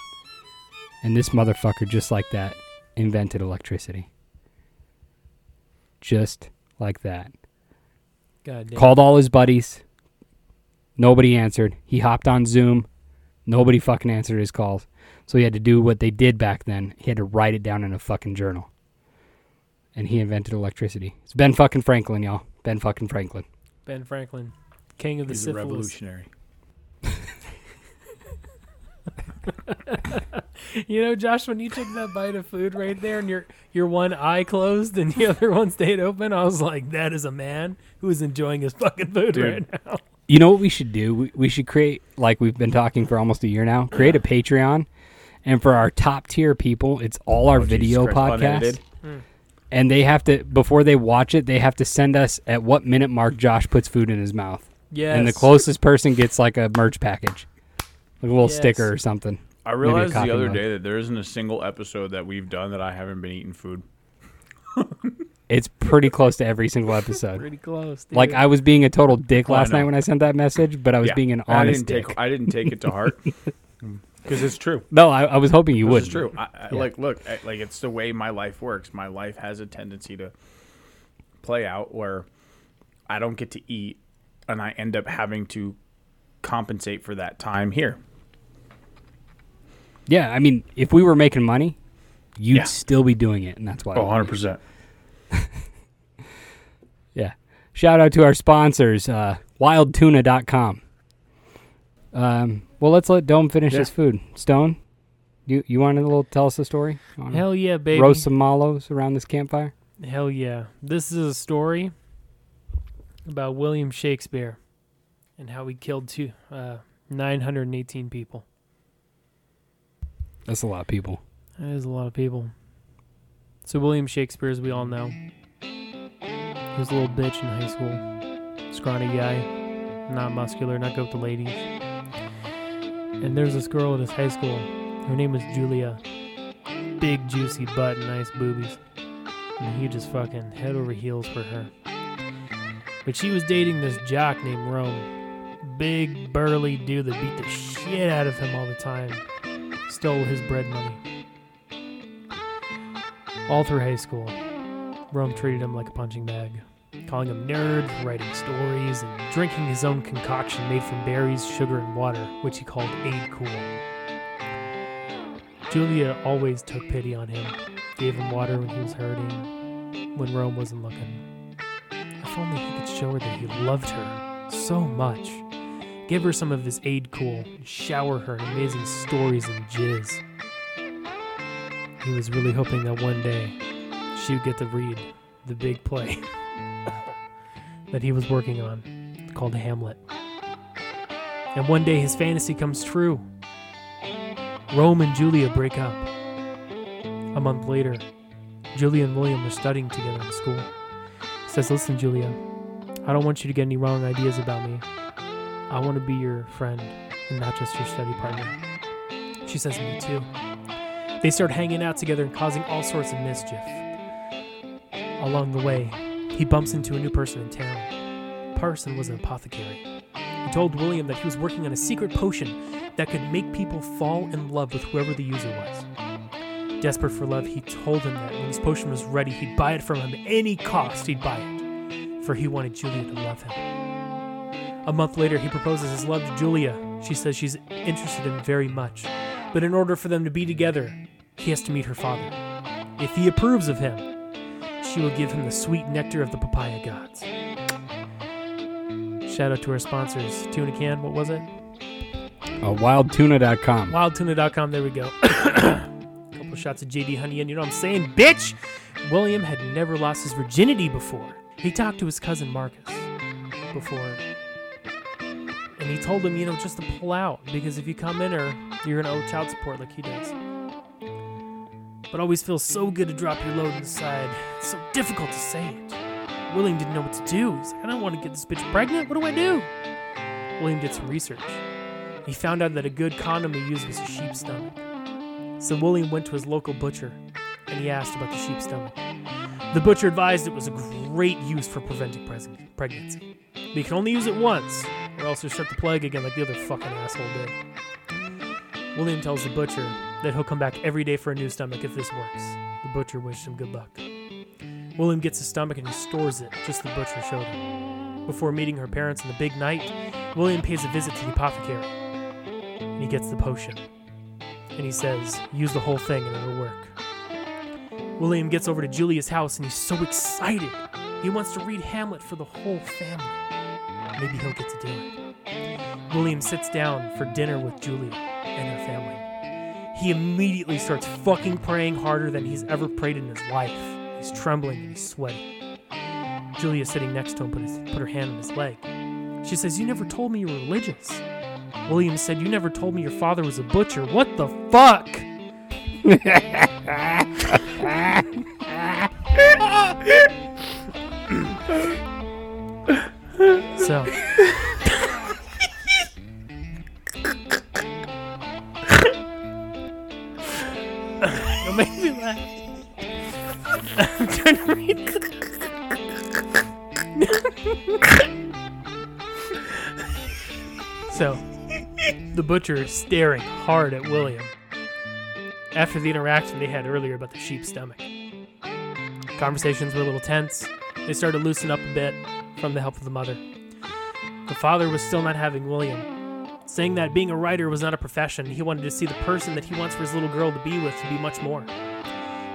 And this motherfucker, just like that, invented electricity. Just like that. God damn. Called all his buddies. Nobody answered. He hopped on Zoom. Nobody fucking answered his calls. So he had to do what they did back then. He had to write it down in a fucking journal. And he invented electricity. It's Ben fucking Franklin, y'all. Ben fucking Franklin. Ben Franklin, king of the He's a revolutionary. [laughs] You know, Josh, when you took that bite of food right there, and your your one eye closed and the other one stayed open, I was like, "That is a man who is enjoying his fucking food Dude. right now." You know what we should do? We, we should create, like we've been talking for almost a year now, create a Patreon. And for our top tier people, it's all our Oh, Jesus video Christ, podcasts. unedited. Hmm. And they have to, before they watch it, they have to send us at what minute mark Josh puts food in his mouth. Yes. And the closest person gets like a merch package, like a little Yes. sticker or something. I Maybe realized the other mug. day that there isn't a single episode that we've done that I haven't been eating food. [laughs] It's pretty close to every single episode. pretty close. Dude. Like I was being a total dick Oh, last night when I sent that message, but I was Yeah. being an And I honest didn't dick. take I didn't take it to heart [laughs] because it's true. no, I, I was hoping you would. It's true. I, I, Yeah. Like, look, I, like it's the way my life works. My life has a tendency to play out where I don't get to eat, and I end up having to compensate for that time here. Yeah, I mean, if we were making money, you'd Yeah. still be doing it, and that's why. we- 100 percent. [laughs] Yeah. Shout out to our sponsors, uh, wildtuna.com. Um, well, let's let Dome finish Yeah. his food. Stone, you you want to little tell us a story? Hell yeah, baby. roast some mallows around this campfire. Hell yeah. This is a story about William Shakespeare and how he killed two, uh, 918 people. That's a lot of people. That is a lot of people. So, William Shakespeare, as we all know, he was a little bitch in high school. Scrawny guy, not muscular, not good with the ladies. And there's this girl at his high school. Her name was Julia. Big, juicy butt and nice boobies. And he just fucking head over heels for her. But she was dating this jock named Rome. Big, burly dude that beat the shit out of him all the time. Stole his bread money. All through high school, Rome treated him like a punching bag, calling him nerd, writing stories, and drinking his own concoction made from berries, sugar, and water, which he called Aid Cool. Julia always took pity on him, gave him water when he was hurting, when Rome wasn't looking. If only he could show her that he loved her so much. Give her some of his aid cool, shower her in amazing stories and jizz. He was really hoping that one day she would get to read the big play [laughs] that he was working on called Hamlet. And one day his fantasy comes true. Rome and Julia break up. A month later, Julia and William are studying together in school. He says, Listen, Julia, I don't want you to get any wrong ideas about me. I want to be your friend and not just your study partner. She says, Me too. They start hanging out together and causing all sorts of mischief. Along the way, he bumps into a new person in town. Parson was an apothecary. He told William that he was working on a secret potion that could make people fall in love with whoever the user was. Desperate for love, he told him that when his potion was ready, he'd buy it from him at any cost, he'd buy it, for he wanted Julia to love him. A month later, he proposes his love to Julia. She says she's interested in him very much, but in order for them to be together, he has to meet her father. If he approves of him, she will give him the sweet nectar of the papaya gods. Shout out to our sponsors, Tuna Can, what was it? Uh, wildtuna.com. Wildtuna.com, there we go. [coughs] Couple shots of JD Honey, and you know what I'm saying, bitch? William had never lost his virginity before. He talked to his cousin Marcus before, and he told him, you know, just to pull out because if you come in her, you're gonna owe child support like he does. But always feels so good to drop your load inside. It's so difficult to say it. William didn't know what to do. He's like, I don't want to get this bitch pregnant. What do I do? William did some research. He found out that a good condom to use was a sheep's stomach. So William went to his local butcher and he asked about the sheep's stomach. The butcher advised it was a great use for preventing pregnancy. But you can only use it once, or else you'll start the plague again like the other fucking asshole did. William tells the butcher that he'll come back every day for a new stomach if this works. The butcher wishes him good luck. William gets his stomach and he stores it, just the butcher showed him. Before meeting her parents on the big night, William pays a visit to the apothecary. And he gets the potion. And he says, use the whole thing and it'll work. William gets over to Julia's house and he's so excited. He wants to read Hamlet for the whole family. Maybe he'll get to do it. William sits down for dinner with Julia and her family. He immediately starts fucking praying harder than he's ever prayed in his life. He's trembling and he's sweating. Julia, sitting next to him, put, his, put her hand on his leg. She says, You never told me you were religious. William said, You never told me your father was a butcher. What the fuck? [laughs] so. I'm trying to read So, the butcher is staring hard at William after the interaction they had earlier about the sheep's stomach. Conversations were a little tense. They started to loosen up a bit from the help of the mother. The father was still not having William, saying that being a writer was not a profession. He wanted to see the person that he wants for his little girl to be with to be much more.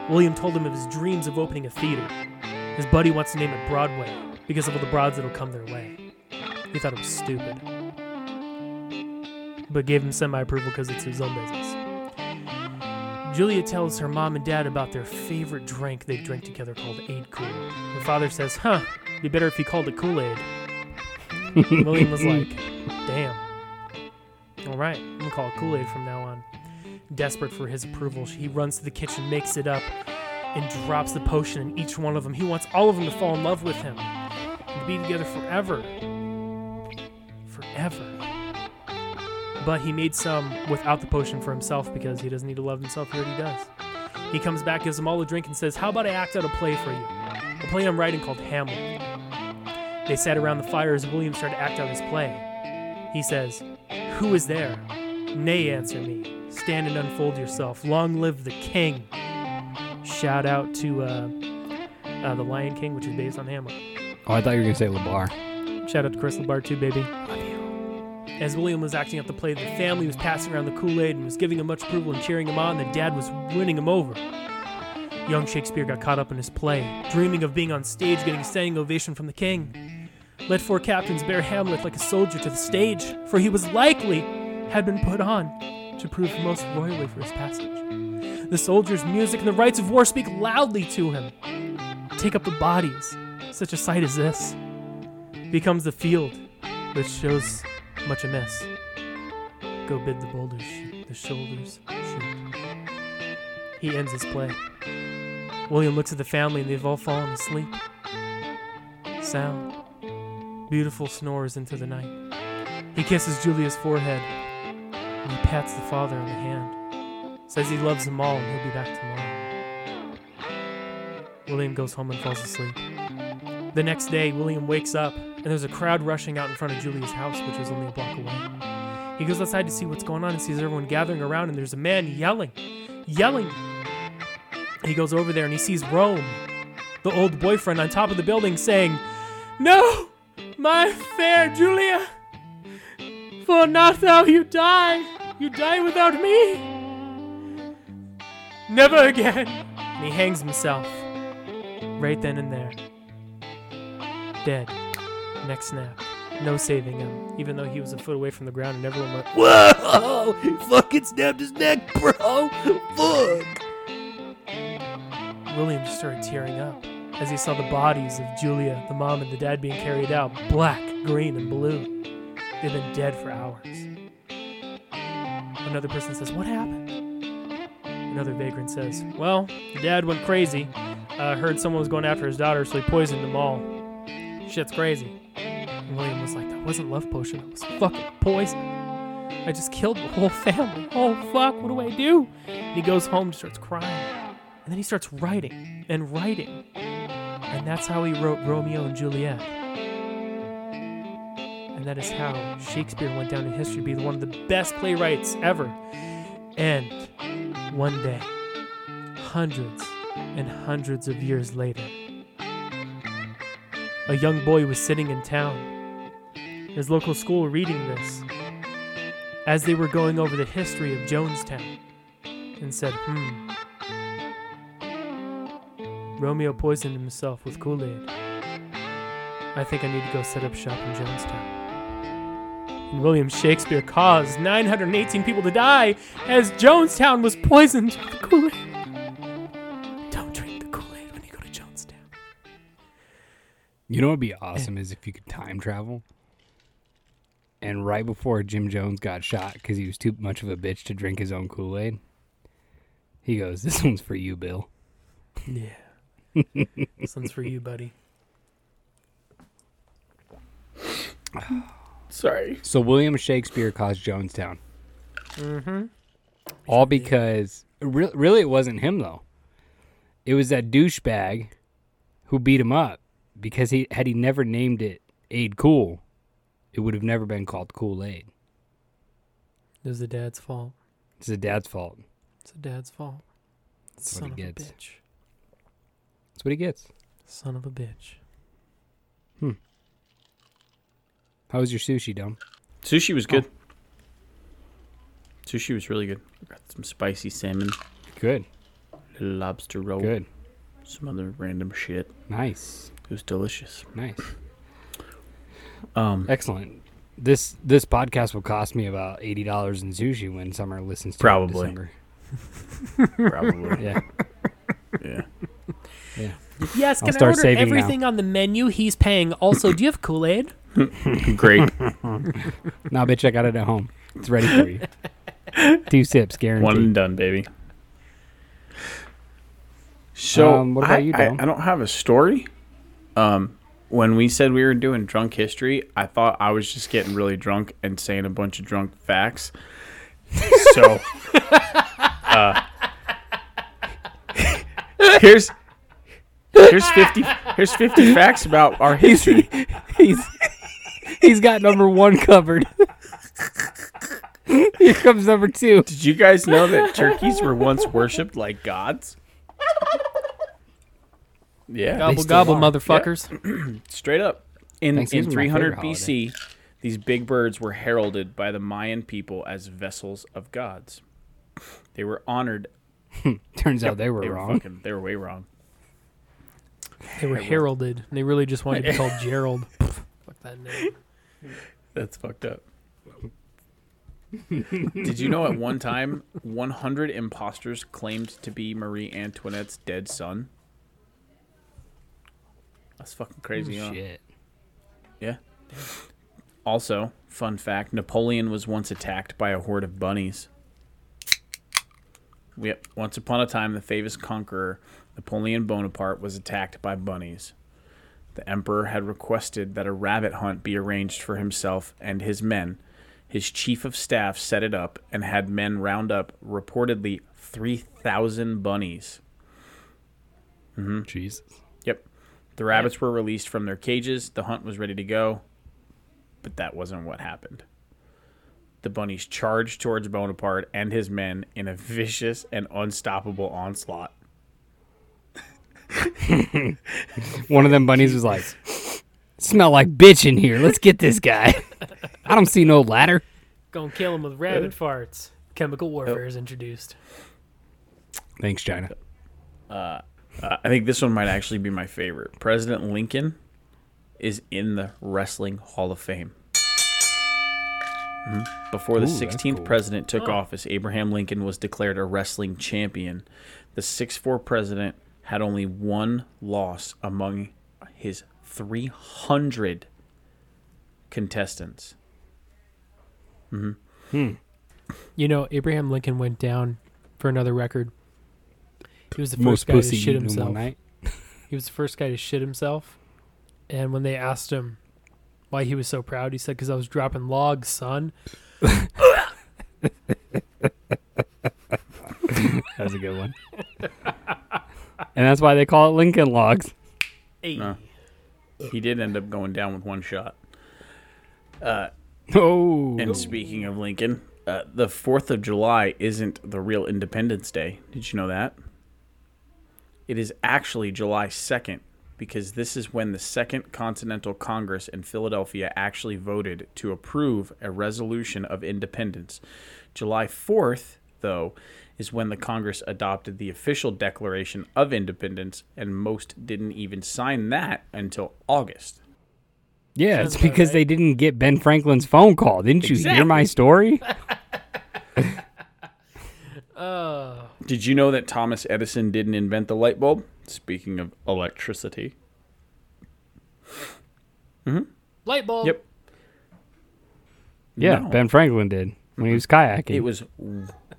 William told him of his dreams of opening a theater. His buddy wants to name it Broadway because of all the broads that'll come their way. He thought it was stupid, but gave him semi approval because it's his own business. Julia tells her mom and dad about their favorite drink they drink together called Aid Cool. Her father says, Huh, be better if you called it Kool Aid. William was like, Damn. All right, I'm gonna call it Kool Aid from now on. Desperate for his approval, he runs to the kitchen, makes it up, and drops the potion in each one of them. He wants all of them to fall in love with him and to be together forever. Forever. But he made some without the potion for himself because he doesn't need to love himself. He already does. He comes back, gives them all a drink, and says, How about I act out a play for you? A play I'm writing called Hamlet. They sat around the fire as William started to act out his play. He says, Who is there? Nay, answer me. Stand and unfold yourself. Long live the king. Shout out to uh, uh, The Lion King, which is based on Hamlet. Oh, I thought you were gonna say Labar. Shout out to Chris Labar too, baby. As William was acting out the play, the family was passing around the Kool-Aid and was giving him much approval and cheering him on. The dad was winning him over. Young Shakespeare got caught up in his play, dreaming of being on stage, getting a standing ovation from the king. Let four captains bear Hamlet like a soldier to the stage, for he was likely had been put on to prove most royally for his passage. The soldiers' music and the rites of war speak loudly to him. Take up the bodies. Such a sight as this becomes the field, which shows much amiss. Go bid the boulders shoot, the shoulders shoot. He ends his play. William looks at the family and they've all fallen asleep. Sound. Beautiful snores into the night. He kisses Julia's forehead and he pats the father on the hand. Says he loves them all and he'll be back tomorrow. William goes home and falls asleep. The next day, William wakes up and there's a crowd rushing out in front of Julia's house, which was only a block away. He goes outside to see what's going on and sees everyone gathering around, and there's a man yelling, yelling. He goes over there and he sees Rome, the old boyfriend, on top of the building saying, No, my fair Julia, for not thou you die, you die without me. Never again. And he hangs himself right then and there. Dead. Next snap. No saving him, even though he was a foot away from the ground and everyone went, Whoa! He fucking snapped his neck, bro. Fuck. William just started tearing up as he saw the bodies of Julia, the mom, and the dad being carried out black, green, and blue. They've been dead for hours. Another person says, What happened? Another vagrant says, Well, the dad went crazy. Uh, heard someone was going after his daughter, so he poisoned them all. Shit's crazy. And William was like, That wasn't love potion, it was fucking poison. I just killed the whole family. Oh, fuck, what do I do? And he goes home and starts crying. And then he starts writing and writing. And that's how he wrote Romeo and Juliet. And that is how Shakespeare went down in history to be one of the best playwrights ever. And one day, hundreds and hundreds of years later, a young boy was sitting in town, his local school reading this, as they were going over the history of Jonestown, and said, hmm. Romeo poisoned himself with Kool Aid. I think I need to go set up shop in Jonestown. William Shakespeare caused 918 people to die as Jonestown was poisoned with Kool Aid. Don't drink the Kool Aid when you go to Jonestown. You know what would be awesome eh. is if you could time travel. And right before Jim Jones got shot because he was too much of a bitch to drink his own Kool Aid, he goes, "This one's for you, Bill." Yeah. [laughs] this one's for you, buddy. [sighs] [sighs] [sighs] Oh, Sorry. So William Shakespeare caused Jonestown, Mm-hmm. all because re- really it wasn't him though. It was that douchebag who beat him up because he had he never named it Aid Cool, it would have never been called Kool Aid. It was the dad's fault. It's the dad's fault. It's the dad's fault. That's what Son of he a bitch. That's what he gets. Son of a bitch. How was your sushi, Dome? Sushi was good. Sushi was really good. Got some spicy salmon, Good. little lobster roll, Good. some other random shit. Nice. It was delicious. Nice. Um, Excellent. This this podcast will cost me about eighty dollars in sushi when Summer listens to Probably. it in December. [laughs] probably. [laughs] Yeah. yeah. Yeah. Yes, I'll can I order saving now. everything on the menu? He's paying. Also, do you have Kool Aid? [laughs] Great. [laughs] Nah, bitch, I got it at home. It's ready for you. [laughs] Two sips, guaranteed. One and done, baby. So Um, what about I, you, I, Dom? I don't have a story. Um, when we said we were doing drunk history, I thought I was just getting really drunk and saying a bunch of drunk facts. So, uh, here's here's fifty here's fifty facts about our history. He's he's got number one covered. [laughs] Here comes number two. Did you guys know that turkeys were once worshipped like gods? Yeah, Gobble gobble, are. motherfuckers. [clears throat] straight up. In in 300 favorite BC, these big birds were heralded by the Mayan people as vessels of gods. They were honored. [laughs] Turns out they were They wrong. were fucking. They were way wrong. They were heralded. They really just wanted to be called [laughs] Gerald. Fuck that name. [laughs] That's fucked up. [laughs] Did you know at one time 100 imposters claimed to be Marie Antoinette's dead son? That's fucking crazy, huh? Shit. Yeah. Also, fun fact Napoleon was once attacked by a horde of bunnies. Yep. Once upon a time, the famous conqueror, Napoleon Bonaparte, was attacked by bunnies. The emperor had requested that a rabbit hunt be arranged for himself and his men. His chief of staff set it up and had men round up reportedly 3,000 bunnies. Mm-hmm. Jesus. Yep. The rabbits were released from their cages. The hunt was ready to go, but that wasn't what happened. The bunnies charged towards Bonaparte and his men in a vicious and unstoppable onslaught. [laughs] One of them bunnies was like, "Smell like bitch in here. Let's get this guy." [laughs] I don't see no ladder. Gonna kill him with rabbit farts. Chemical warfare is introduced. Thanks, China. Uh, I think this one might actually be my favorite. President Lincoln is in the Wrestling Hall of Fame. Mhm. Before the Ooh, that's 16th cool. president took Oh. office, Abraham Lincoln was declared a wrestling champion. The 6'4 president had only one loss among his 300 contestants. Hmm. You know, Abraham Lincoln went down for another record. He was the first Most guy to shit himself. night. [laughs] He was the first guy to shit himself. And when they asked him why he was so proud, he said, "Because I was dropping logs, son." [laughs] That's a good one. [laughs] and that's why they call it Lincoln Logs. Hey. No. He did end up going down with one shot. Uh, Oh, And speaking of Lincoln, uh, the 4th of July isn't the real Independence Day. Did you know that? It is actually July 2nd because this is when the Second Continental Congress in Philadelphia actually voted to approve a resolution of independence. July 4th, though, is when the Congress adopted the official Declaration of Independence, and most didn't even sign that until August. yeah, Sounds it's because right. they didn't get Ben Franklin's phone call. Didn't you hear my story? Oh, [laughs] [laughs] Did you know that Thomas Edison didn't invent the light bulb? Speaking of electricity. Mm-hmm. light bulb. Yep. Yeah, No. Ben Franklin did when he mm-hmm. was kayaking. It was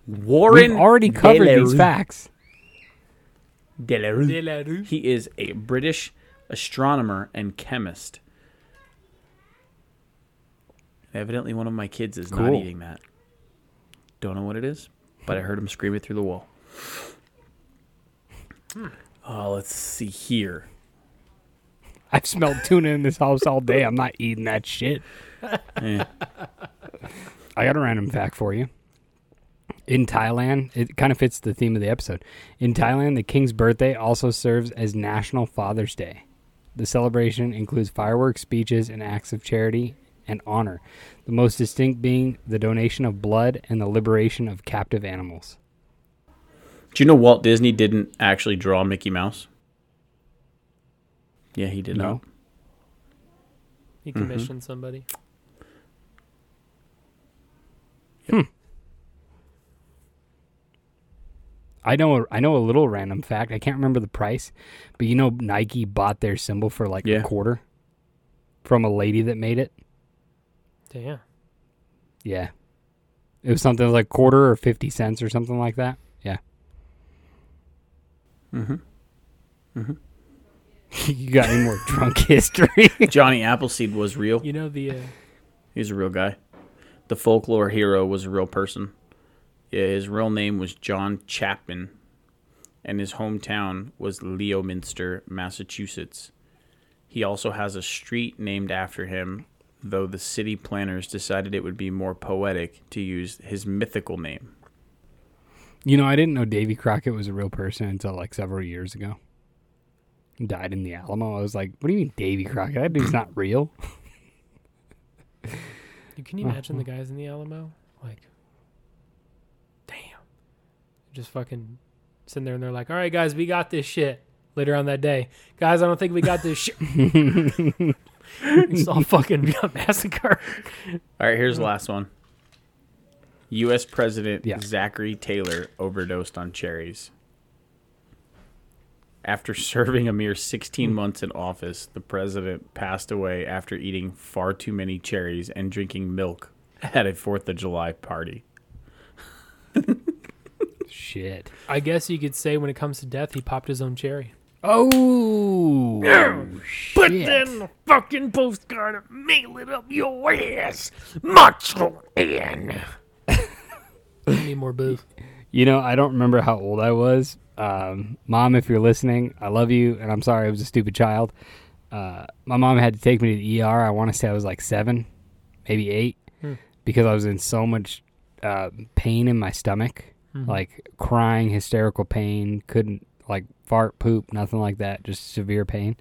Warren. We've already covered these facts. Delarue. De la Rue. He is a British astronomer and chemist. Evidently, one of my kids is not eating that. Don't know what it is, but I heard him scream it through the wall. Oh, let's see here. I've smelled tuna in this house all day. I'm not eating that shit. [laughs] Eh. I got a random fact for you. In Thailand, it kind of fits the theme of the episode. In Thailand, the king's birthday also serves as National Father's Day. The celebration includes fireworks, speeches, and acts of charity and honor, the most distinct being the donation of blood and the liberation of captive animals. Do you know Walt Disney didn't actually draw Mickey Mouse? Yeah, he did No. not. He mm-hmm. commissioned somebody. Hmm. I know I know a little random fact. I can't remember the price, but you know Nike bought their symbol for like Yeah. a quarter from a lady that made it. Damn. Yeah. It was something like quarter or 50 cents or something like that. Yeah. Mhm. Mhm. [laughs] you got any more [laughs] drunk history? [laughs] Johnny Appleseed was real. You know the uh, He's a real guy. The folklore hero was a real person. Yeah, his real name was John Chapman, and his hometown was Leominster, Massachusetts. He also has a street named after him, though the city planners decided it would be more poetic to use his mythical name. you know, I didn't know Davy Crockett was a real person until like several years ago. He died in the Alamo. I was like, what do you mean Davy Crockett? That dude's not real. [laughs] You can you imagine the guys in the Alamo? Like, damn. Just fucking sitting there and they're like, all right, guys, we got this shit. Later on that day, guys, I don't think we got this shit. [laughs] it's all fucking [laughs] got massacre. All right, here's the last one. U.S. President Yeah. Zachary Taylor overdosed on cherries. After [laughs] serving a mere 16 hmm. months in office, the president passed away after eating far too many cherries and drinking milk at a 4th of July party. Shit. I guess you could say when it comes to death, he popped his own cherry. Oh. But shit. then the fucking postcard mail it up your ass. Macho Man. I need more booze. You know, I don't remember how old I was. Um, mom, if you're listening, I love you, and I'm sorry I was a stupid child. Uh, my mom had to take me to the ER. I want to say I was like seven, maybe eight, because I was in so much uh, pain in my stomach, Mhm. like crying, hysterical pain, couldn't like fart, poop, nothing like that, just severe pain.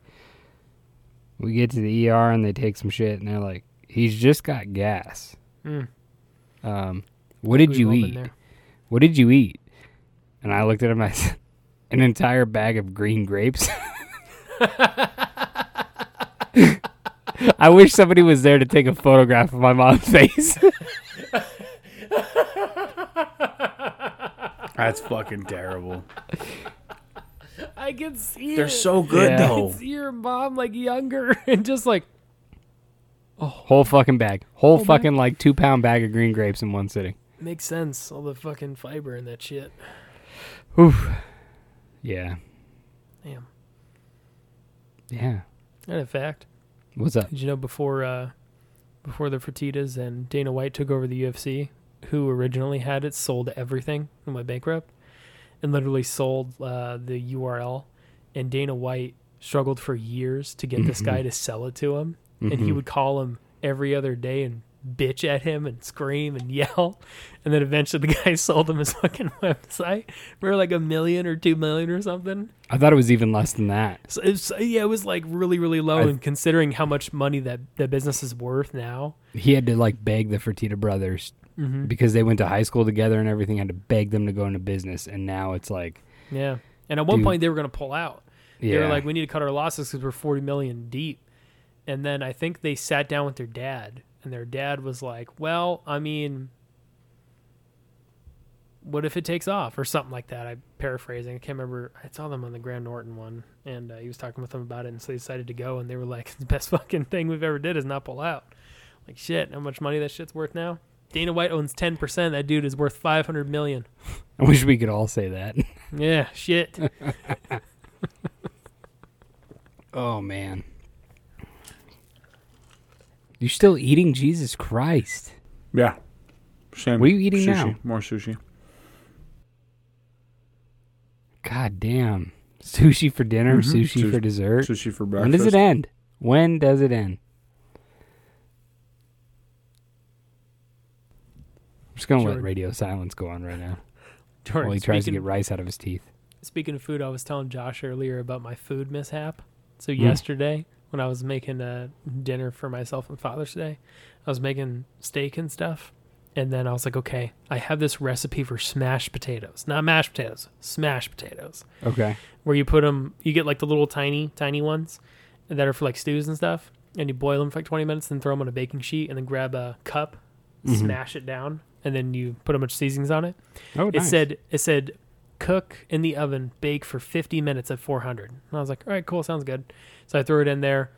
We get to the ER and they take some shit and they're like, "He's just got gas." Mm. Um, what did you eat? What did you eat? And I looked at him. I said, "An entire bag of green grapes." [laughs] [laughs] I wish somebody was there to take a photograph of my mom's face. [laughs] That's fucking terrible. I can see They're it. so good Yeah. I though. can see your mom like younger [laughs] and just like Whole fucking bag. Whole Whole bag? fucking like two pound bag of green grapes in one sitting. makes sense. All the fucking fiber in that shit. Oof. Yeah. Damn. Yeah. And in fact, What's up? did you know before uh before the Fertittas and Dana White took over the UFC, who originally had it sold everything and went bankrupt, and literally sold uh, the URL, and Dana White struggled for years to get this guy to sell it to him, and he Mhm. would call him every other day and bitch at him and scream and [laughs] yell, and then eventually the guy [laughs] sold him his fucking [laughs] website for like a million or two million or something. I thought it was even less than that. So it's, yeah, it was like really, really low. I- and considering how much money that that business is worth now, He had to like beg the Fertitta brothers mm-hmm. because they went to high school together and everything. I Had to beg them to go into business, and now it's like, yeah. And at one Dude. point, they were going to pull out. yeah, They were like, "We need to cut our losses because we're forty million deep." And then I think they sat down with their dad, and their dad was like, "Well, I mean." What if it takes off or something like that? I'm paraphrasing. I can't remember. I saw them on the Graham Norton one, and uh, he was talking with them about it, and so they decided to go. And they were like, [laughs] "The best fucking thing we've ever did is not pull out." Like shit, how much money that shit's worth now? Dana White owns ten percent. That dude is worth five hundred million. [laughs] I wish we could all say that. [laughs] Yeah, shit. [laughs] oh man, you're still eating? Jesus Christ! Yeah. Same. What are you eating sushi. now? More sushi. God damn, sushi for dinner, Mhm. sushi Sushi- for dessert. Sushi for breakfast. When does it end? When does it end? I'm just gonna let radio silence go on right now [laughs] Jordan, while he tries to get rice out of his teeth. Speaking of food, I was telling Josh earlier about my food mishap. So Mm. yesterday, when I was making a dinner for myself on Father's Day, I was making steak and stuff, and then I was like, okay, I have this recipe for smashed potatoes, not mashed potatoes, smashed potatoes, Okay. where you put them, you get like the little tiny, tiny ones that are for like stews and stuff, and you boil them for like 20 minutes, then throw them on a baking sheet, and then grab a cup, Mhm. smash it down, and then you put a bunch of seasonings on it. Oh, It nice. said it said cook in the oven, bake for 50 minutes at 400. And I was like, all right, cool, sounds good. So I threw it in there,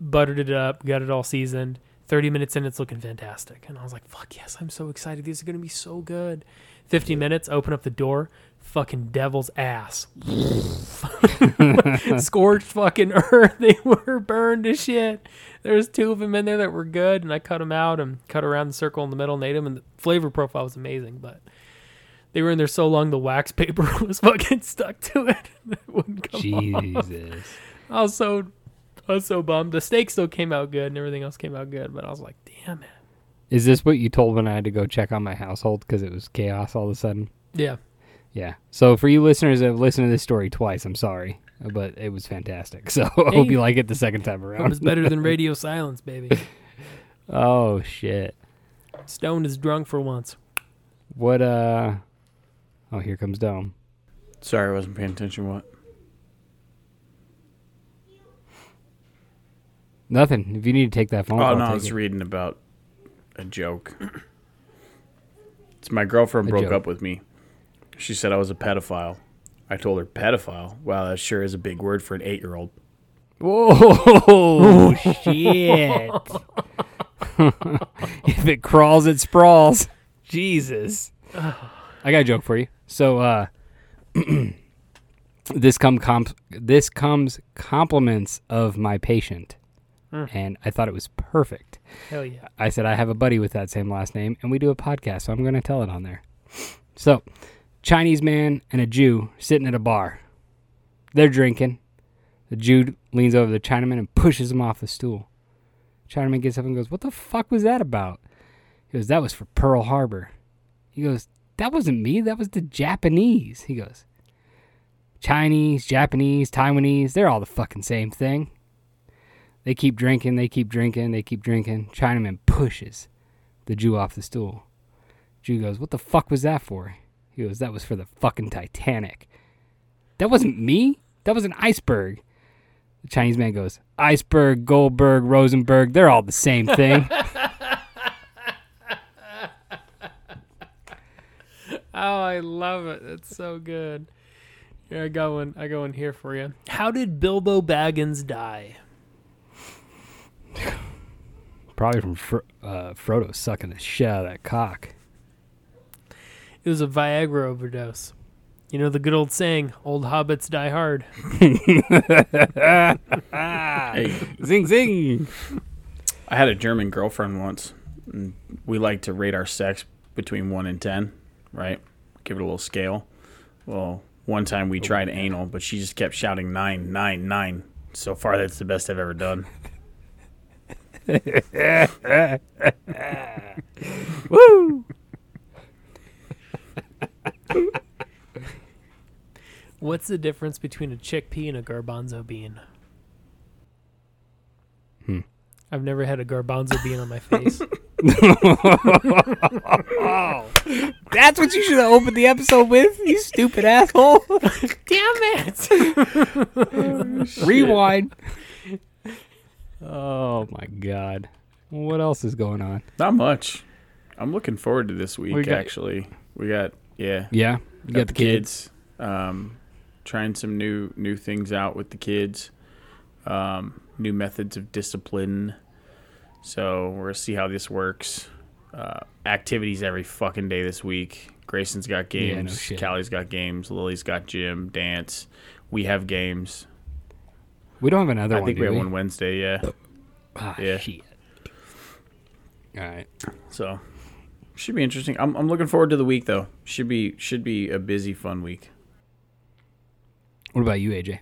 buttered it up, got it all seasoned. 30 minutes in, it's looking fantastic. And I was like, fuck yes, I'm so excited. These are going to be so good. 50 minutes, open up the door, fucking devil's ass. [laughs] [laughs] Scorched fucking [laughs] earth. They were burned to shit. There's two of them in there that were good, and I cut them out and cut around the circle in the middle and ate them. And the flavor profile was amazing, but they were in there so long the wax [laughs] paper [laughs] was fucking stuck to it. [laughs] it wouldn't come off. Jesus. I was so I was so bummed. The steak still came out good and everything else came out good, but I was like, damn it. Is this what you told when I had to go check on my household because it was chaos all of a sudden? Yeah. Yeah. So for you listeners that have listened to this story twice, I'm sorry, but it was fantastic. [laughs] So I hope you like it the second time It around. was better than [laughs] radio silence, baby. [laughs] oh shit. Stone is drunk for once. What uh? Oh, here comes Dome. Sorry, I wasn't paying attention. What? Nothing. If you need to take that phone Oh call, no, I was it. reading about a joke. [clears throat] It's my girlfriend A broke joke. up with me. She said I was a pedophile. I told her pedophile. Wow, that sure is a big word for an eight-year-old. Whoa, [laughs] shit. [laughs] if it crawls, it sprawls. Jesus. I got a joke for you. So, uh, [clears throat] this come comp- this comes compliments of my patient, and I thought it was perfect. Hell yeah. I said I have a buddy with that same last name, and we do a podcast, so I'm going to tell it on there. So, Chinese man and a Jew sitting at a bar. They're drinking. The Jew leans over the Chinaman and pushes him off the stool. Chinaman gets up and goes, "What the fuck was that about?" He goes, that was for Pearl Harbor. He goes, that wasn't me. That was the Japanese. He goes, Chinese, Japanese, Taiwanese, they're all the fucking same thing. They keep drinking, they keep drinking, they keep drinking. Chinaman pushes the Jew off the stool. Jew goes, What the fuck was that for? He goes, That was for the fucking Titanic. That wasn't me. That was an iceberg. The Chinese man goes, Iceberg, Goldberg, Rosenberg, they're all the same thing. [laughs] Oh, I love it. It's so good. Here I got one. I got one here for you. How did Bilbo Baggins die? Probably from Fro- uh, Frodo sucking the shit out of that cock. It was a Viagra overdose. You know the good old saying, "Old hobbits die hard." [laughs] Zing zing. I had a German girlfriend once. And we like to rate our sex between one and ten, right? Give it a little scale. Well, one time we oh, tried anal, but she just kept shouting nine, nine, nine. So far, that's the best I've ever done. [laughs] Woo! What's the difference between a chickpea and a garbanzo bean? Hmm. I've never had a garbanzo bean on my face. [laughs] [laughs] That's what you should have opened the episode with, you stupid asshole. [laughs] Damn it! Rewind. Oh my god. What else is going on? Not much. I'm looking forward to this week. We got- actually, we got yeah, Yeah, you got the kids. Um, trying some new new things out with the kids. Um, new methods of discipline. So we're gonna see how this works. Uh, activities every fucking day this week. Grayson's got Yeah, no games. Callie's got games. Lily's got gym, dance. We have games. We don't have another I one. think do we have we? one Wednesday. Yeah. Ah, Yeah. shit. All right. So should be interesting. I'm I'm looking forward to the week though. Should be should be a busy, fun week. What about you, AJ?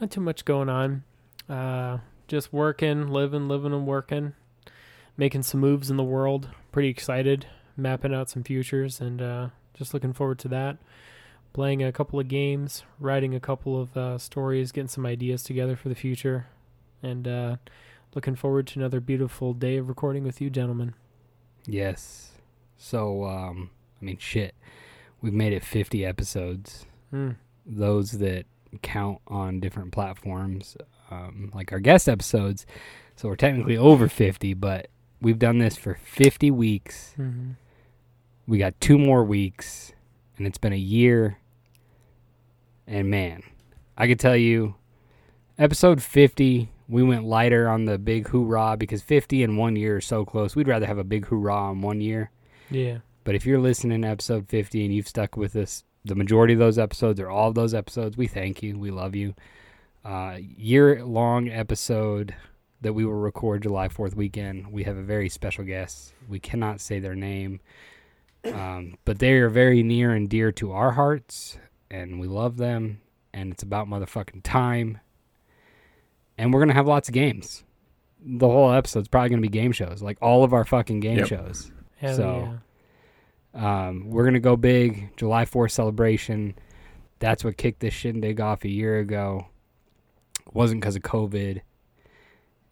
Not too much going on. Uh, just working, living, living, and working. Making some moves in the world. Pretty excited. Mapping out some futures and uh, just looking forward to that. Playing a couple of games, writing a couple of uh, stories, getting some ideas together for the future, and uh, looking forward to another beautiful day of recording with you, gentlemen. Yes. So, um, I mean, shit. We've made it 50 episodes. Hmm. Those that count on different platforms, um, like our guest episodes. So we're technically over 50, but we've done this for 50 weeks. Mm-hmm. We got two more weeks, and it's been a year. And man, I could tell you, episode 50, we went lighter on the big hoorah because 50 and one year are so close. We'd rather have a big hoorah on one year. Yeah. But if you're listening to episode 50 and you've stuck with us the majority of those episodes or all of those episodes, we thank you. We love you. Uh, year long episode that we will record July 4th weekend. We have a very special guest. We cannot say their name, um, but they are very near and dear to our hearts, and we love them. And it's about motherfucking time. And we're going to have lots of games. The whole episode's probably going to be game shows, like all of our fucking game Yep. shows. Hell So- yeah. Um, we're gonna go big. July 4th celebration. That's what kicked this shindig off a year ago. It wasn't because of COVID.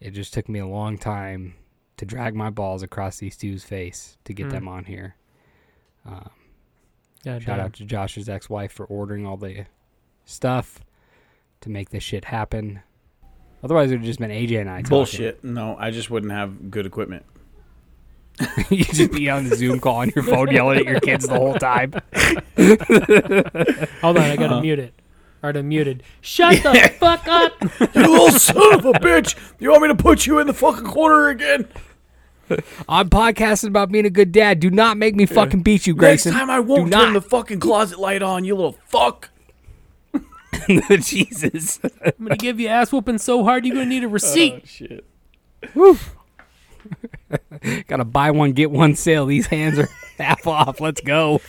It just took me a long time to drag my balls across these two's face to get Hmm. them on here. Um, Yeah, shout damn. out to Josh's ex-wife for ordering all the stuff to make this shit happen. Otherwise, it would have just been AJ and I. talking. Bullshit. No, I just wouldn't have good equipment. [laughs] you just be on the Zoom call on your phone yelling at your kids the whole time. [laughs] Hold on, I gotta uh-huh. mute it. Alright, I'm muted. Shut the [laughs] fuck up! you little son of a bitch! You want me to put you in the fucking corner again? I'm podcasting about being a good dad. Do not make me fucking beat you, Grayson. Next time I won't Do turn not. the fucking closet light on, you little fuck. Jesus. I'm gonna give you ass whooping so hard you're gonna need a receipt. Oh, shit. [laughs] Gotta buy one, get one sale. These hands are [laughs] half off. Let's go.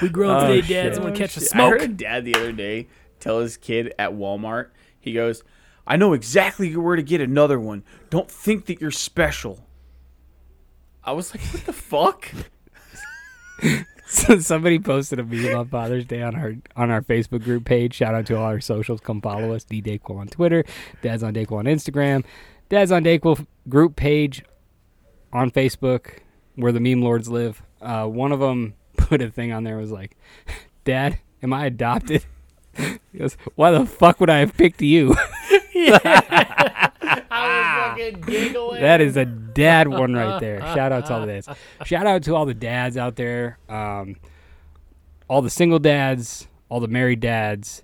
we grown oh, today, dads. I'm gonna catch a I heard smoke. a dad the other day tell his kid at Walmart, he goes, I know exactly where to get another one. Don't think that you're special. I was like, what the fuck? [laughs] So somebody posted a meme on Father's Day on our on our Facebook group page. Shout out to all our socials. Come follow us. D Dayquil on Twitter. Dad's on Dayquil on Instagram. Dad's on Dayquil group page on Facebook where the meme lords live. Uh, one of them [laughs] put a thing on there was like, "Dad, am I adopted?" [laughs] He goes, "Why the fuck would I have picked you?" [laughs] I was fucking giggling. That is a dad one right there. [laughs] Shout out to all the dads. Shout out to all the dads out there. Um, all the single dads, all the married dads.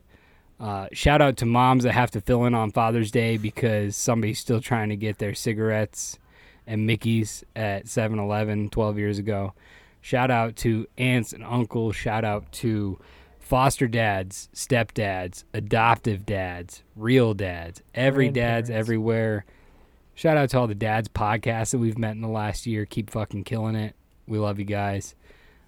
Uh, shout out to moms that have to fill in on Father's Day because somebody's still trying to get their cigarettes and Mickey's at 7 Eleven 12 years ago. Shout out to aunts and uncles. Shout out to foster dads, stepdads, adoptive dads, real dads, every dad's everywhere. Shout out to all the dads podcasts that we've met in the last year. Keep fucking killing it. We love you guys.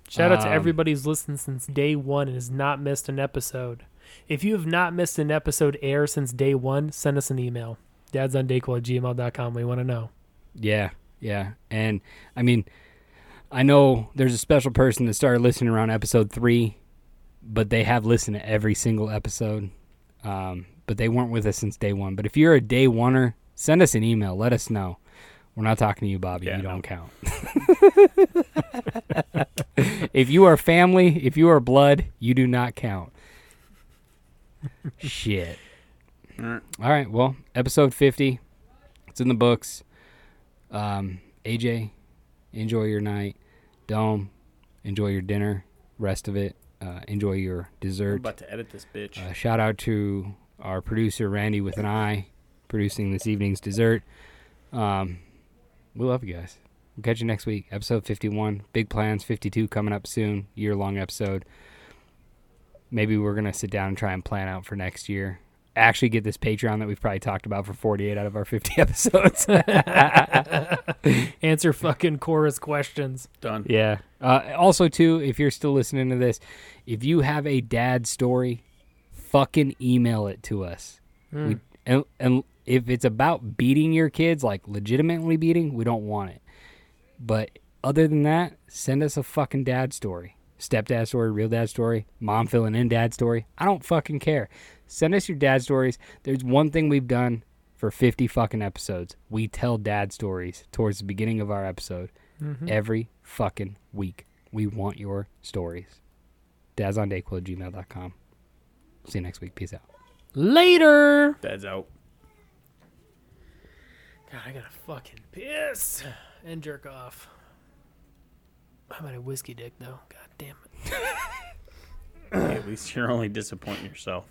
Shout out to Um, everybody who's listened since day one and has not missed an episode. If you have not missed an episode air since day one, send us an email. Dad's on Dayquil at gmail.com. We want to know. Yeah, yeah. And I mean, I know there's a special person that started listening around episode three, but they have listened to every single episode. Um, but they weren't with us since day one. But if you're a day oneer, send us an email. Let us know. We're not talking to you, Bobby. Yeah, you don't count. [laughs] if you are family, if you are blood, you do not count. Shit. All right. Well, episode 50. It's in the books. Um, AJ, enjoy your night. Dome, enjoy your dinner. Rest of it, uh, enjoy your dessert. I'm about to edit this bitch. Uh, shout out to our producer Randy with an eye, producing this evening's dessert. Um, we love you guys. We'll catch you next week. Episode 51. Big plans. 52 coming up soon. Year long episode. Maybe we're gonna sit down and try and plan out for next year. Actually, get this Patreon that we've probably talked about for 48 out of our 50 [laughs] episodes. [laughs] Answer fucking chorus questions. Done. Yeah. Uh, also, too, if you're still listening to this, if you have a dad story, fucking email it to us. We, and, and if it's about beating your kids, like legitimately beating, we don't want it. But other than that, send us a fucking dad story. Stepdad story, real dad story, mom filling in dad story. I don't fucking care. Send us your dad stories. There's one thing we've done for 50 fucking episodes. We tell dad stories towards the beginning of our episode mm-hmm. every fucking week. We want your stories. Dads on Dayquil at gmail.com. See you next week. Peace out. Later. Dad's out. God, I gotta fucking piss and jerk off. How about a whiskey dick though? God damn it. Hey, at least you're only disappointing yourself.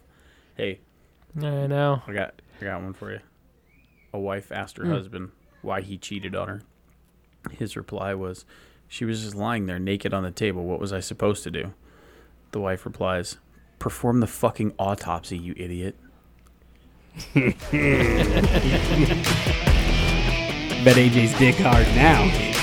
Hey, I know. I got I got one for you. A wife asked her hmm. husband why he cheated on her. His reply was, "She was just lying there naked on the table. What was I supposed to do?" The wife replies, "Perform the fucking autopsy, you idiot." [laughs] Bet AJ's dick hard now.